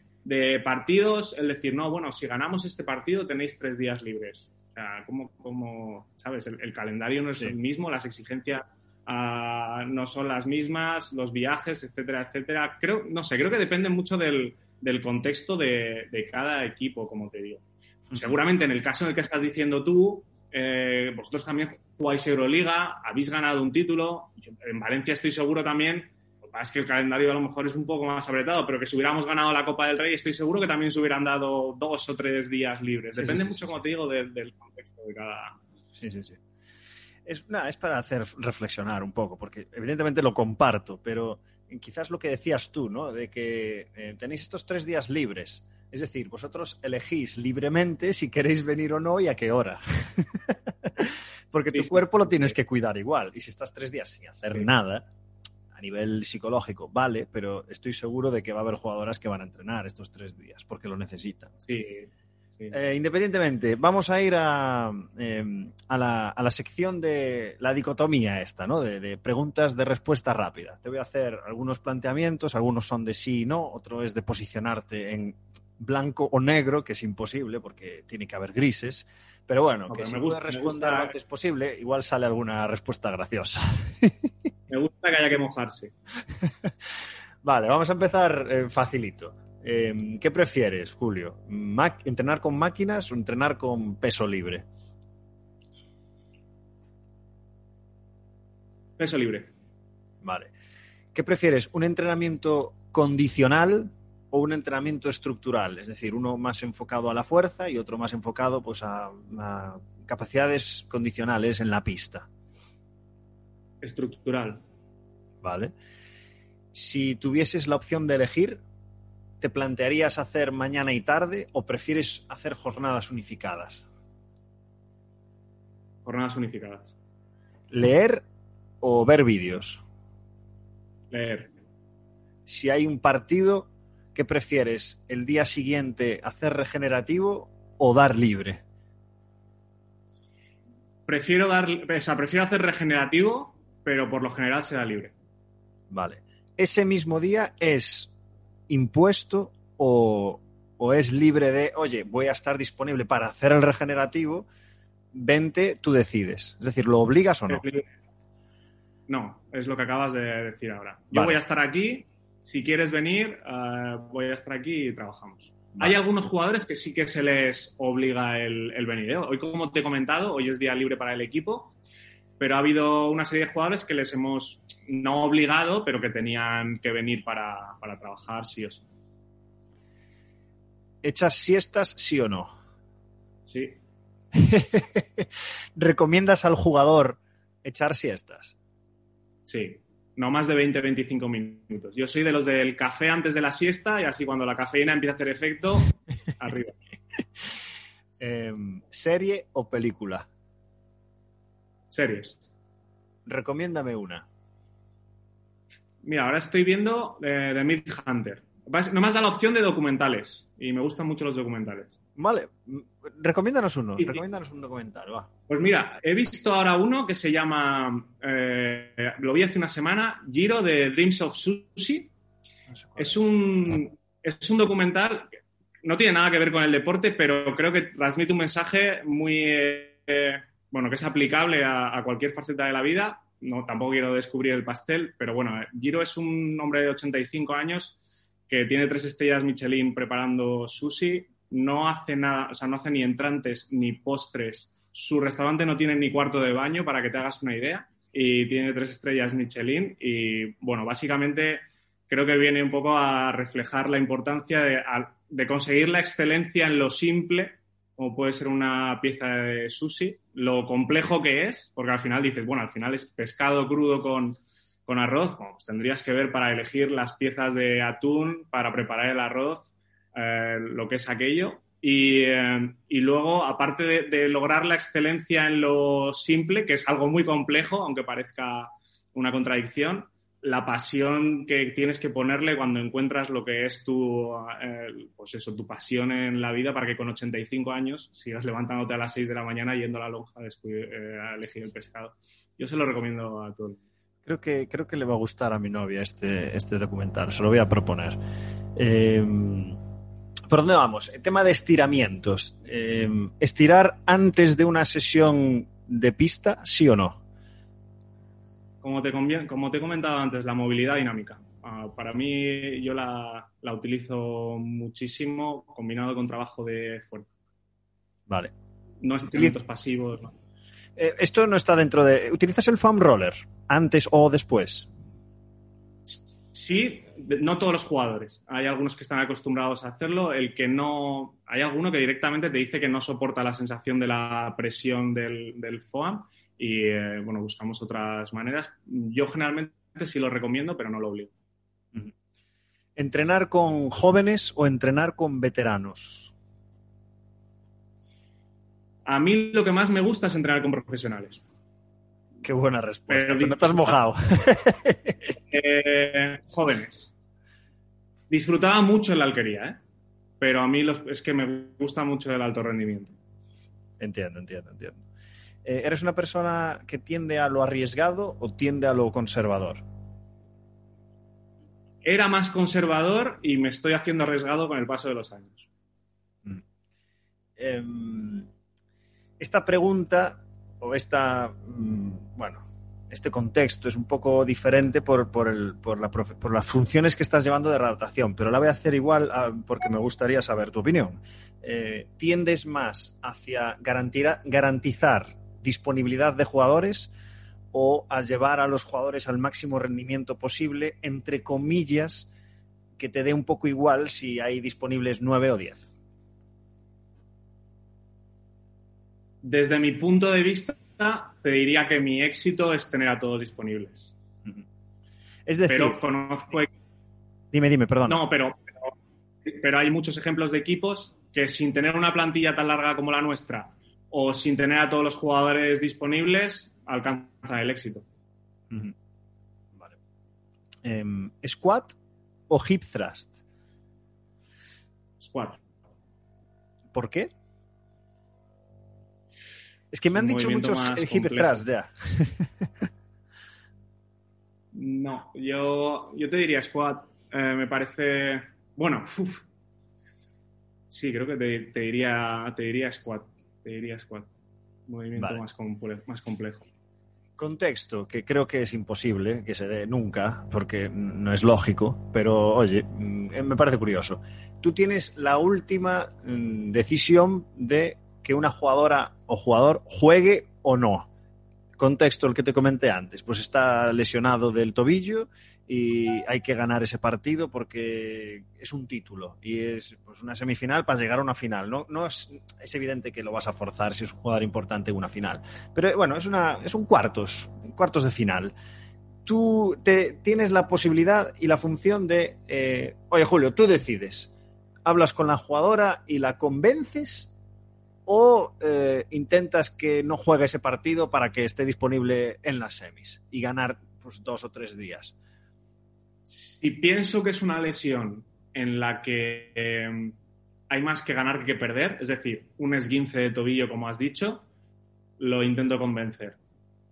partidos, el decir, no, bueno, si ganamos este partido tenéis tres días libres sea, ¿cómo, sabes? El, calendario no es el mismo, las exigencias ah, no son las mismas, los viajes, etcétera, etcétera. Creo, no sé, creo que depende mucho del, contexto de, cada equipo, como te digo. Seguramente en el caso en el que estás diciendo tú, eh, vosotros también jugáis Euroliga, habéis ganado un título. En Valencia estoy seguro también es que el calendario a lo mejor es un poco más apretado, pero que si hubiéramos ganado la Copa del Rey, estoy seguro que también se hubieran dado dos o tres días libres. Depende mucho, como te digo, del contexto de cada. Sí, sí, sí. Es, es para hacer reflexionar un poco, porque evidentemente lo comparto, pero quizás lo que decías tú, ¿no? De que eh, tenéis estos tres días libres. Es decir, vosotros elegís libremente si queréis venir o no y a qué hora. porque tu cuerpo lo tienes que cuidar igual. Y si estás tres días sin hacer nada, a nivel psicológico, vale, pero estoy seguro de que va a haber jugadoras que van a entrenar estos tres días porque lo necesitan. Sí. Eh, independientemente, vamos a ir a, em, a, la, a, la, sección de la dicotomía esta, ¿no? De, preguntas de respuesta rápida. Te voy a hacer algunos planteamientos, algunos son de sí y no, otro es de posicionarte en blanco o negro, que es imposible porque tiene que haber grises. Pero bueno, que si me gusta, responder lo antes posible, igual sale alguna respuesta graciosa. Me gusta que haya que mojarse. vale, vamos a empezar eh, facilito. Em, ¿Qué prefieres, Julio? ¿Entrenar con máquinas o entrenar con peso libre? Peso libre. Vale. ¿Qué prefieres? ¿Un entrenamiento condicional o un entrenamiento estructural? Es decir, uno más enfocado a la fuerza y otro más enfocado pues, a capacidades condicionales en la pista estructural. Vale. Si tuvieses la opción de elegir, ¿te plantearías hacer mañana y tarde o prefieres hacer jornadas unificadas? Jornadas unificadas. ¿Leer o ver vídeos? Leer. Si hay un partido, ¿qué prefieres? ¿El día siguiente hacer regenerativo o dar libre? Prefiero dar, o sea, prefiero hacer regenerativo pero por lo general se da libre. Vale. ¿Ese mismo día es impuesto o, es libre de, oye, voy a estar disponible para hacer el regenerativo, vente, tú decides? Es decir, ¿lo obligas o no? No, es lo que acabas de decir ahora. Yo voy a estar aquí, si quieres venir, eh, voy a estar aquí y trabajamos. Hay algunos jugadores que sí que se les obliga el, el venir. ¿eh? Hoy, como te he comentado, hoy es día libre para el equipo pero ha habido una serie de jugadores que les hemos no obligado, pero que tenían que venir para, trabajar sí o sí. ¿Echas siestas sí o no? Sí. ¿Recomiendas al jugador echar siestas? Sí, no más de 20-25 minutos. Yo soy de los del café antes de la siesta y así cuando la cafeína empieza a hacer efecto, arriba. Em, ¿Serie o película? Series. recomiéndame una. Mira, ahora estoy viendo eh, The Myth Hunter. No me has dado la opción de documentales y me gustan mucho los documentales. Vale, recomiéndanos uno, recomiéndanos un documental, va. Pues mira, he visto ahora uno que se llama, eh, lo vi hace una semana, Giro de Dreams of Sushi. es un, es un documental, no tiene nada que ver con el deporte, pero creo que transmite un mensaje muy, eh, bueno, que es aplicable a, cualquier faceta de la vida. No, tampoco quiero descubrir el pastel, pero bueno, Giro es un hombre de 85 años que tiene tres estrellas Michelin preparando sushi no hace nada, o sea, no hace ni entrantes ni postres. Su restaurante no tiene ni cuarto de baño, para que te hagas una idea, y tiene tres estrellas Michelin. Y bueno, básicamente creo que viene un poco a reflejar la importancia de, conseguir la excelencia en lo simple, como puede ser una pieza de sushi, lo complejo que es, porque al final dices, bueno, al final es pescado crudo con, con arroz, pues tendrías que ver para elegir las piezas de atún, para preparar el arroz, eh, lo que es aquello. Y, eh, luego, aparte de, lograr la excelencia en lo simple, que es algo muy complejo, aunque parezca una contradicción, la pasión que tienes que ponerle cuando encuentras lo que es tu, eh, pues eso, tu pasión en la vida para que con 85 años sigas levantándote a las 6 de la mañana yendo a la lonja a, elegir el pescado. Yo se lo recomiendo a todo Creo que, creo que le va a gustar a mi novia este, este documental, se lo voy a proponer. Eh, ¿Por dónde vamos? El tema de estiramientos. Eh, ¿Estirar antes de una sesión de pista, sí o no? Como te, como te he comentado antes, la movilidad dinámica. Ah, para mí, yo la, utilizo muchísimo combinado con trabajo de fuerza. Vale. No estiramientos pasivos. No. Eh, esto no está dentro de. ¿Utilizas el foam roller antes o después? Sí, no todos los jugadores. Hay algunos que están acostumbrados a hacerlo. El que no. Hay alguno que directamente te dice que no soporta la sensación de la presión del, FOAM y, eh, bueno, buscamos otras maneras. Yo generalmente sí lo recomiendo, pero no lo obligo. ¿Entrenar con jóvenes o entrenar con veteranos? A mí lo que más me gusta es entrenar con profesionales. Qué buena respuesta. no te has mojado. Eh, jóvenes. Disfrutaba mucho en la alquería, ¿eh? pero a mí es que me gusta mucho el alto rendimiento. Entiendo, entiendo, entiendo. Eh, ¿Eres una persona que tiende a lo arriesgado o tiende a lo conservador? Era más conservador y me estoy haciendo arriesgado con el paso de los años. Mm. Em, esta pregunta o esta, mm, bueno, este contexto es un poco diferente por, por, el, por, la, por, las funciones que estás llevando de redactación, pero la voy a hacer igual porque me gustaría saber tu opinión. Eh, ¿Tiendes más hacia garantizar disponibilidad de jugadores o a llevar a los jugadores al máximo rendimiento posible, entre comillas, que te dé un poco igual si hay disponibles nueve o diez? Desde mi punto de vista, te diría que mi éxito es tener a todos disponibles. Es decir, pero conozco. Dime, dime, perdón. No, pero, pero, hay muchos ejemplos de equipos que sin tener una plantilla tan larga como la nuestra o sin tener a todos los jugadores disponibles alcanzan el éxito. Vale. Em, ¿Squat o hip thrust? Squat. ¿Por qué? Es que me han dicho muchos hip thrust ya. no, yo, yo te diría squat. Eh, me parece. Bueno, sí, creo que te, diría, te diría squat. Te diría squat. Movimiento más, más complejo. Contexto, que creo que es imposible que se dé nunca, porque no es lógico, pero oye, mm, me parece curioso. Tú tienes la última mm, decisión de que una jugadora o jugador juegue o no. Contexto el que te comenté antes, pues está lesionado del tobillo y hay que ganar ese partido porque es un título y es pues, una semifinal para llegar a una final. No, no es, es, evidente que lo vas a forzar si es un jugador importante en una final. Pero bueno, es, una, es un cuartos, cuartos de final. Tú te, tienes la posibilidad y la función de, eh, oye Julio, tú decides, hablas con la jugadora y la convences o eh, intentas que no juegue ese partido para que esté disponible en las semis y ganar pues, dos o tres días? Si pienso que es una lesión en la que eh, hay más que ganar que perder, es decir, un esguince de tobillo, como has dicho, lo intento convencer.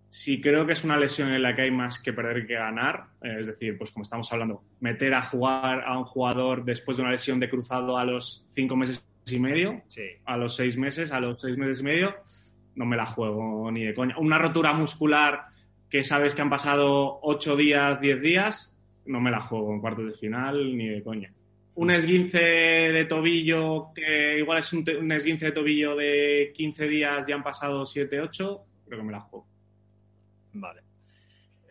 Si creo que es una lesión en la que hay más que perder que ganar, eh, es decir, pues como estamos hablando, meter a jugar a un jugador después de una lesión de cruzado a los cinco meses y medio, a los seis meses, a los seis meses y medio, no me la juego ni de coña. Una rotura muscular que sabes que han pasado ocho días, diez días, no me la juego en cuartos de final ni de coña un esguince de tobillo, que igual es un, esguince de tobillo de 15 días y han pasado 7, 8, creo que me la juego. Vale.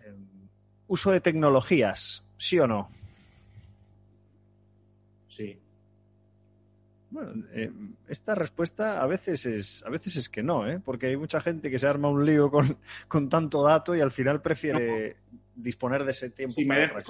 Em, uso de tecnologías, ¿sí o no? Sí. Bueno, em, esta respuesta a veces es, a veces es que no, ¿eh? porque hay mucha gente que se arma un lío con, con tanto dato y al final prefiere disponer de ese tiempo si me dejas,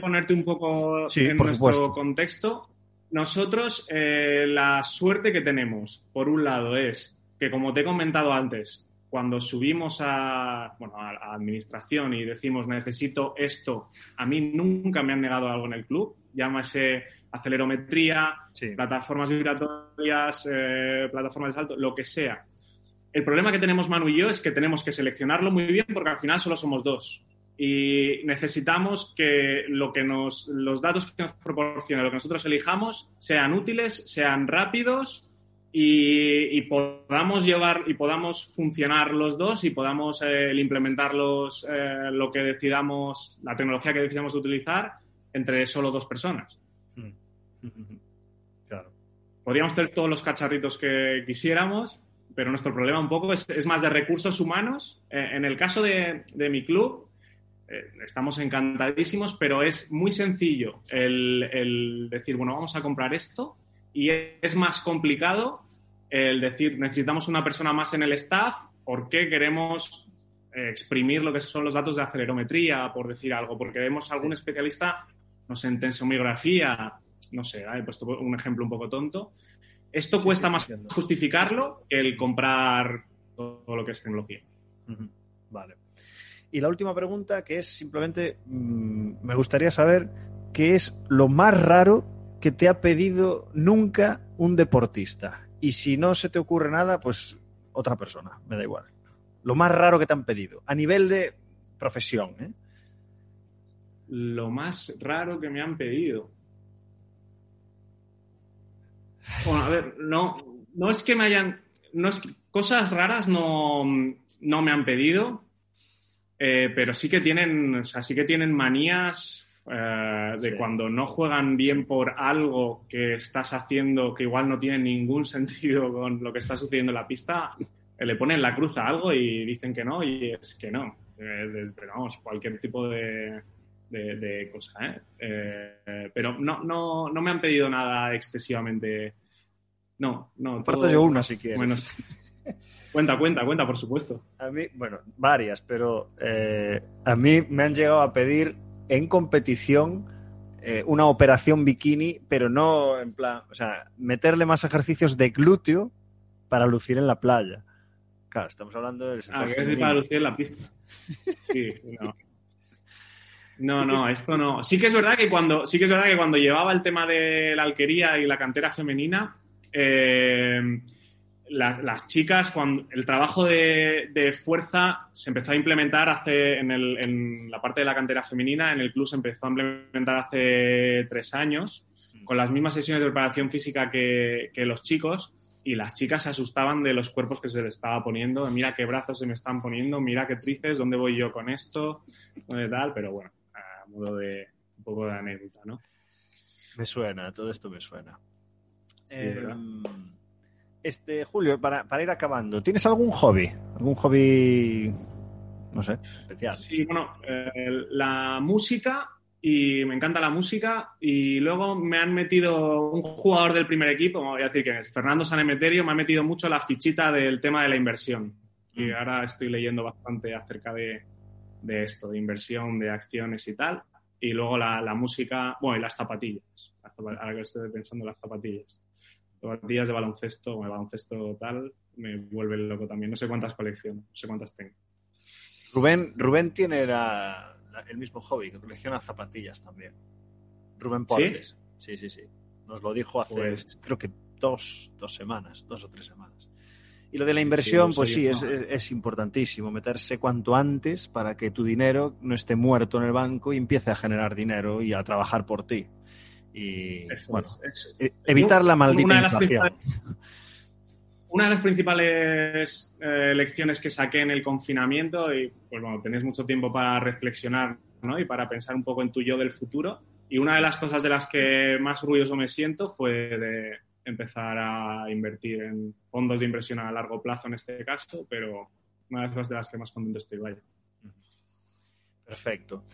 ponerte un poco en nuestro contexto, nosotros eh, la suerte que tenemos, por un lado, es que, como te he comentado antes, cuando subimos a, bueno, a, administración y decimos necesito esto, a mí nunca me han negado algo en el club, llámase acelerometría, plataformas vibratorias, eh, plataformas de salto, lo que sea. El problema que tenemos Manu y yo es que tenemos que seleccionarlo muy bien porque al final solo somos dos y necesitamos que, lo que nos, los datos que nos proporciona, lo que nosotros elijamos, sean útiles, sean rápidos y, podamos llevar y podamos funcionar los dos y podamos eh, implementarlos eh, lo que decidamos, la tecnología que decidamos utilizar entre solo dos personas. Mm. Claro. Podríamos tener todos los cacharritos que quisiéramos, pero nuestro problema un poco es, más de recursos humanos. Eh, en el caso de, de mi club, eh, estamos encantadísimos, pero es muy sencillo el, decir, bueno, vamos a comprar esto y es más complicado el decir, necesitamos una persona más en el staff porque queremos exprimir lo que son los datos de acelerometría, por decir algo, porque vemos algún especialista, no sé, en tensomografía, no sé, he puesto un ejemplo un poco tonto. Esto cuesta más justificarlo que el comprar todo lo que es tecnología. Vale. Y la última pregunta, que es simplemente, mm, me gustaría saber qué es lo más raro que te ha pedido nunca un deportista. Y si no se te ocurre nada, pues otra persona, me da igual. Lo más raro que te han pedido, a nivel de profesión. ¿eh? Lo más raro que me han pedido. Bueno, a ver, no, no es que me hayan. No es cosas raras no, no me han pedido, eh, pero sí que tienen, o sea, sí que tienen manías eh, de cuando no juegan bien por algo que estás haciendo que igual no tiene ningún sentido con lo que está sucediendo en la pista, eh, le ponen la cruz a algo y dicen que no y es que no. pero vamos, cualquier tipo de, de, cosa. pero no, no, no me han pedido nada excesivamente. No, no. Todo, yo una si quieres. Bueno, Cuenta, cuenta, cuenta, por supuesto. A mí, bueno, varias, pero eh, a mí me han llegado a pedir en competición eh, una operación bikini, pero no en plan, o sea, meterle más ejercicios de glúteo para lucir en la playa. Claro, estamos hablando del sector ah, para lucir en la pista. Sí, no. No, no, esto no. Sí que es verdad que cuando, sí que es verdad que cuando llevaba el tema de la alquería y la cantera femenina, eh, las, chicas, cuando el trabajo de, fuerza se empezó a implementar hace en, la parte de la cantera femenina, en el club se empezó a implementar hace tres años, con las mismas sesiones de preparación física que, los chicos, y las chicas se asustaban de los cuerpos que se les estaba poniendo, mira qué brazos se me están poniendo, mira qué tríceps, dónde voy yo con esto, tal, pero bueno, a modo de un poco de anécdota, ¿no? Me suena, todo esto me suena. Em, este, Julio, para, ir acabando, ¿tienes algún hobby? ¿Algún hobby, no sé, especial? Sí, bueno, eh, la música y me encanta la música y luego me han metido un jugador del primer equipo, voy a decir que es Fernando Sanemeterio, me ha metido mucho la fichita del tema de la inversión y mm. ahora estoy leyendo bastante acerca de, esto, de inversión, de acciones y tal y luego la, música, bueno, y las zapatillas, ahora que estoy pensando las zapatillas Días de baloncesto, o el baloncesto tal, me vuelve loco también. No sé cuántas colecciono, no sé cuántas tengo. Rubén, Rubén tiene el mismo hobby, que colecciona zapatillas también. Rubén Portes. ¿Sí? sí, sí, Nos lo dijo hace, pues creo que dos, dos semanas, dos o tres semanas. Y lo de la inversión, pues sí, es, es, importantísimo meterse cuanto antes para que tu dinero no esté muerto en el banco y empiece a generar dinero y a trabajar por ti. Y bueno, e, evitar la maldita una inflación. una de las principales eh, lecciones que saqué en el confinamiento, y pues bueno, tenéis mucho tiempo para reflexionar ¿no? y para pensar un poco en tu yo del futuro. Y una de las cosas de las que más orgulloso me siento fue de empezar a invertir en fondos de inversión a largo plazo en este caso, pero una de las cosas de las que más contento estoy, vaya. Perfecto.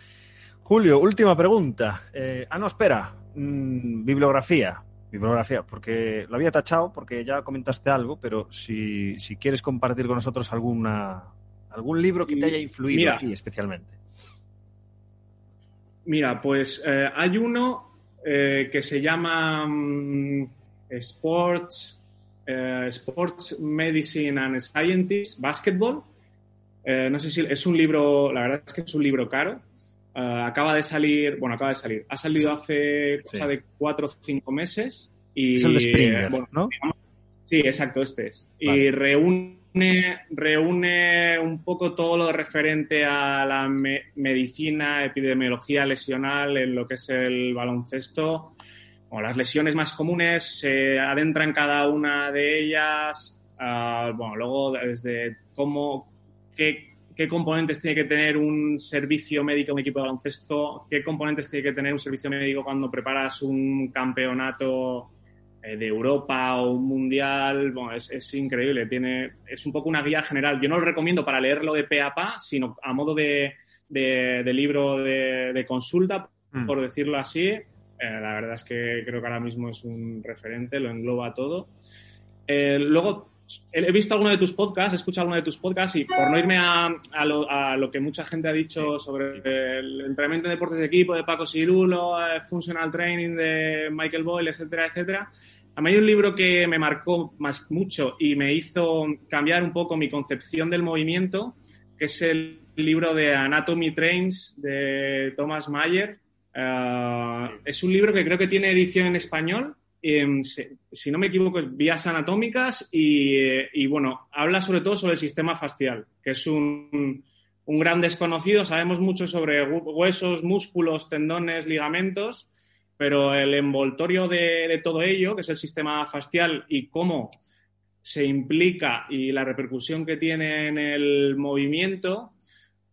Julio, última pregunta. Eh, ah, no, espera. Mm, bibliografía. Bibliografía, porque lo había tachado, porque ya comentaste algo, pero si, quieres compartir con nosotros alguna, algún libro que te haya influido aquí especialmente. Mira, pues eh, hay uno eh, que se llama mm, Sports, eh, Sports Medicine and Scientists, Basketball. No sé si es un libro, la verdad es que es un libro caro. Eh, acaba de salir, bueno, acaba de salir, ha salido hace cosa de cuatro o cinco meses. Y, es el de Springer, ¿no? sí, exacto, este es. Y reúne, reúne un poco todo lo referente a la medicina, epidemiología lesional en lo que es el baloncesto las lesiones más comunes, se adentra en cada una de ellas. Ah, bueno, luego desde cómo, qué, qué, componentes tiene que tener un servicio médico, un equipo de baloncesto, qué componentes tiene que tener un servicio médico cuando preparas un campeonato eh, de Europa o un mundial. Bueno, es, es, increíble. Tiene, es un poco una guía general. Yo no lo recomiendo para leerlo de pe a pa, sino a modo de, de, libro de, de consulta, mm. por decirlo así. Eh, la verdad es que creo que ahora mismo es un referente, lo engloba todo. Eh, luego, he visto alguno de tus podcasts, he escuchado alguno de tus podcasts y por no irme a, lo, que mucha gente ha dicho sobre el entrenamiento de deportes de equipo de Paco Sirulo, eh, Functional Training de Michael Boyle, etcétera, etcétera. A mí hay un libro que me marcó mucho y me hizo cambiar un poco mi concepción del movimiento, que es el libro de Anatomy Trains de Thomas Mayer, eh, es un libro que creo que tiene edición en español. Si, no me equivoco, es Vías Anatómicas y, bueno, habla sobre todo sobre el sistema facial, que es un, gran desconocido. Sabemos mucho sobre huesos, músculos, tendones, ligamentos, pero el envoltorio de, todo ello, que es el sistema facial y cómo se implica y la repercusión que tiene en el movimiento,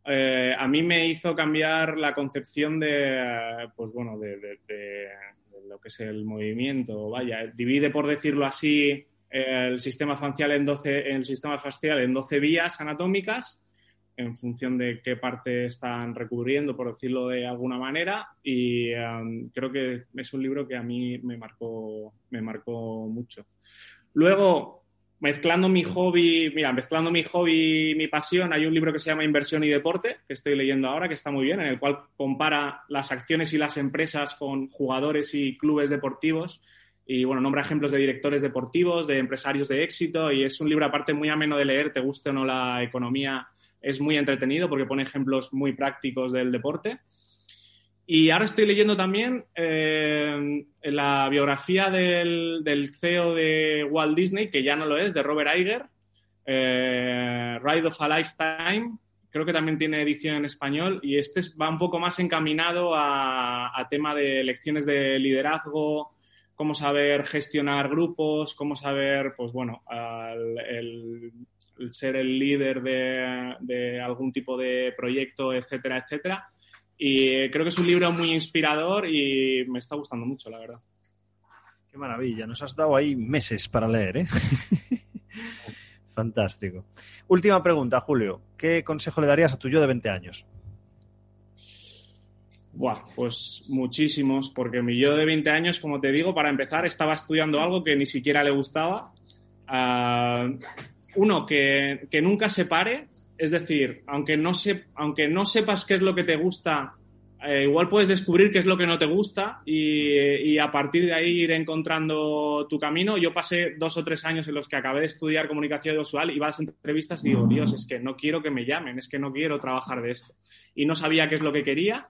eh, a mí me hizo cambiar la concepción de, pues bueno, de, lo que es el movimiento. Vaya, divide, por decirlo así, el sistema facial en 12, el sistema facial en 12 vías anatómicas en función de qué parte están recubriendo, por decirlo de alguna manera. Y um, creo que es un libro que a mí me marcó, me marcó mucho. Luego, mezclando mi hobby, mira, mezclando mi hobby mi pasión, hay un libro que se llama Inversión y Deporte, que estoy leyendo ahora, que está muy bien, en el cual compara las acciones y las empresas con jugadores y clubes deportivos. Y bueno, nombra ejemplos de directores deportivos, de empresarios de éxito, y es un libro aparte muy ameno de leer, te guste o no la economía, es muy entretenido porque pone ejemplos muy prácticos del deporte. Y ahora estoy leyendo también eh, la biografía del, CEO de Walt Disney, que ya no lo es, de Robert Iger, eh, Ride of a Lifetime. Creo que también tiene edición en español y este va un poco más encaminado a, tema de lecciones de liderazgo, cómo saber gestionar grupos, cómo saber, pues bueno, el, ser el líder de, de algún tipo de proyecto, etcétera, etcétera y creo que es un libro muy inspirador y me está gustando mucho, la verdad. Qué maravilla, nos has dado ahí meses para leer, ¿eh? Fantástico. Última pregunta, Julio. ¿Qué consejo le darías a tu yo de 20 años? Buah, pues muchísimos, porque mi yo de 20 años, como te digo, para empezar, estaba estudiando algo que ni siquiera le gustaba. Ah, uno, que, nunca se pare, es decir, aunque no, aunque no sepas qué es lo que te gusta, eh, igual puedes descubrir qué es lo que no te gusta y, a partir de ahí ir encontrando tu camino. Yo pasé dos o tres años en los que acabé de estudiar comunicación visual y vas a entrevistas y digo, Dios, es que no quiero que me llamen, es que no quiero trabajar de esto. Y no sabía qué es lo que quería.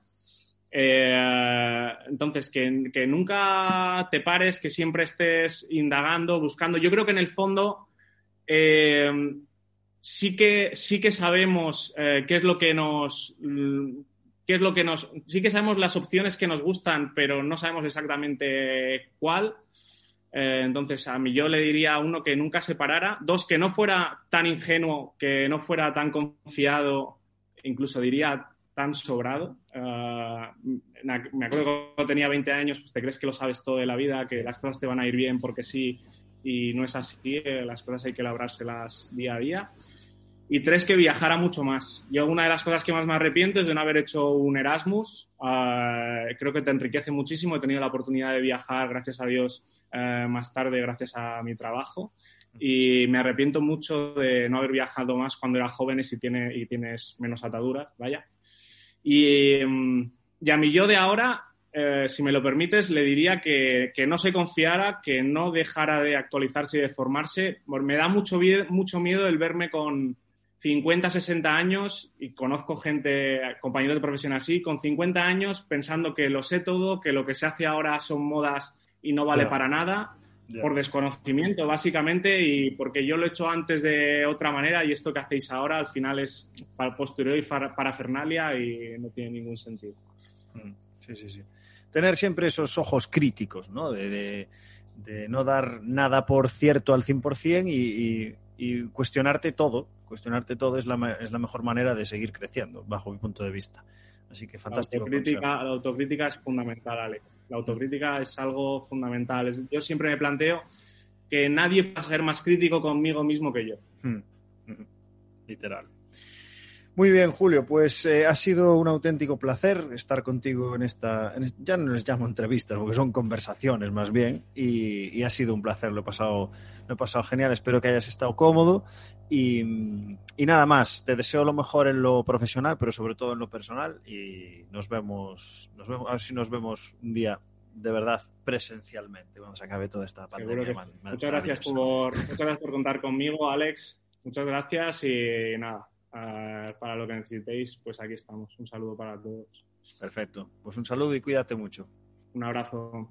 Eh, entonces, que, que, nunca te pares, que siempre estés indagando, buscando. Yo creo que en el fondo eh, sí, que, sí que sabemos qué es lo que nos qué es lo que nos. Sí que sabemos las opciones que nos gustan, pero no sabemos exactamente cuál. Eh, entonces, a mí yo le diría a uno que nunca se parara. Dos, que no fuera tan ingenuo, que no fuera tan confiado, incluso diría tan sobrado. Eh, me acuerdo que cuando tenía 20 años, pues te crees que lo sabes todo de la vida, que las cosas te van a ir bien porque sí, y no es así. Eh, las cosas hay que labrárselas día a día. Y tres, que viajara mucho más. Yo una de las cosas que más me arrepiento es de no haber hecho un Erasmus. Ah, creo que te enriquece muchísimo. He tenido la oportunidad de viajar, gracias a Dios, eh, más tarde, gracias a mi trabajo. Y me arrepiento mucho de no haber viajado más cuando era joven y, tiene, y tienes menos ataduras, vaya. Y, mm, y a mí yo de ahora, eh, si me lo permites, le diría que, que, no se confiara, que no dejara de actualizarse y de formarse. Me da mucho, mucho miedo el verme con 50, 60 años, y conozco gente, compañeros de profesión así, con 50 años pensando que lo sé todo, que lo que se hace ahora son modas y no vale para nada, por desconocimiento básicamente, y porque yo lo he hecho antes de otra manera y esto que hacéis ahora al final es para posterior y para Fernalia y no tiene ningún sentido. Mm, sí, sí, sí. Tener siempre esos ojos críticos, ¿no? De, de, no dar nada por cierto al 100% y, y y cuestionarte todo, cuestionarte todo es la, es la mejor manera de seguir creciendo, bajo mi punto de vista. Así que fantástico. La autocrítica, la autocrítica es fundamental, Alex. La autocrítica es algo fundamental. Yo siempre me planteo que nadie va a ser más crítico conmigo mismo que yo. Hmm. Literal. Muy bien, Julio, pues eh, ha sido un auténtico placer estar contigo en esta, ya no les llamo entrevistas, porque son conversaciones más bien, y, ha sido un placer, lo he pasado, lo he pasado genial, espero que hayas estado cómodo y, nada más, te deseo lo mejor en lo profesional, pero sobre todo en lo personal y nos vemos, nos vemos, a ver si nos vemos un día de verdad presencialmente cuando se acabe toda esta pandemia. muchas gracias por, muchas gracias por contar conmigo, Alex. Muchas gracias y nada, Ah, para lo que necesitéis, pues aquí estamos. Un saludo para todos. Perfecto. Pues un saludo y cuídate mucho. Un abrazo.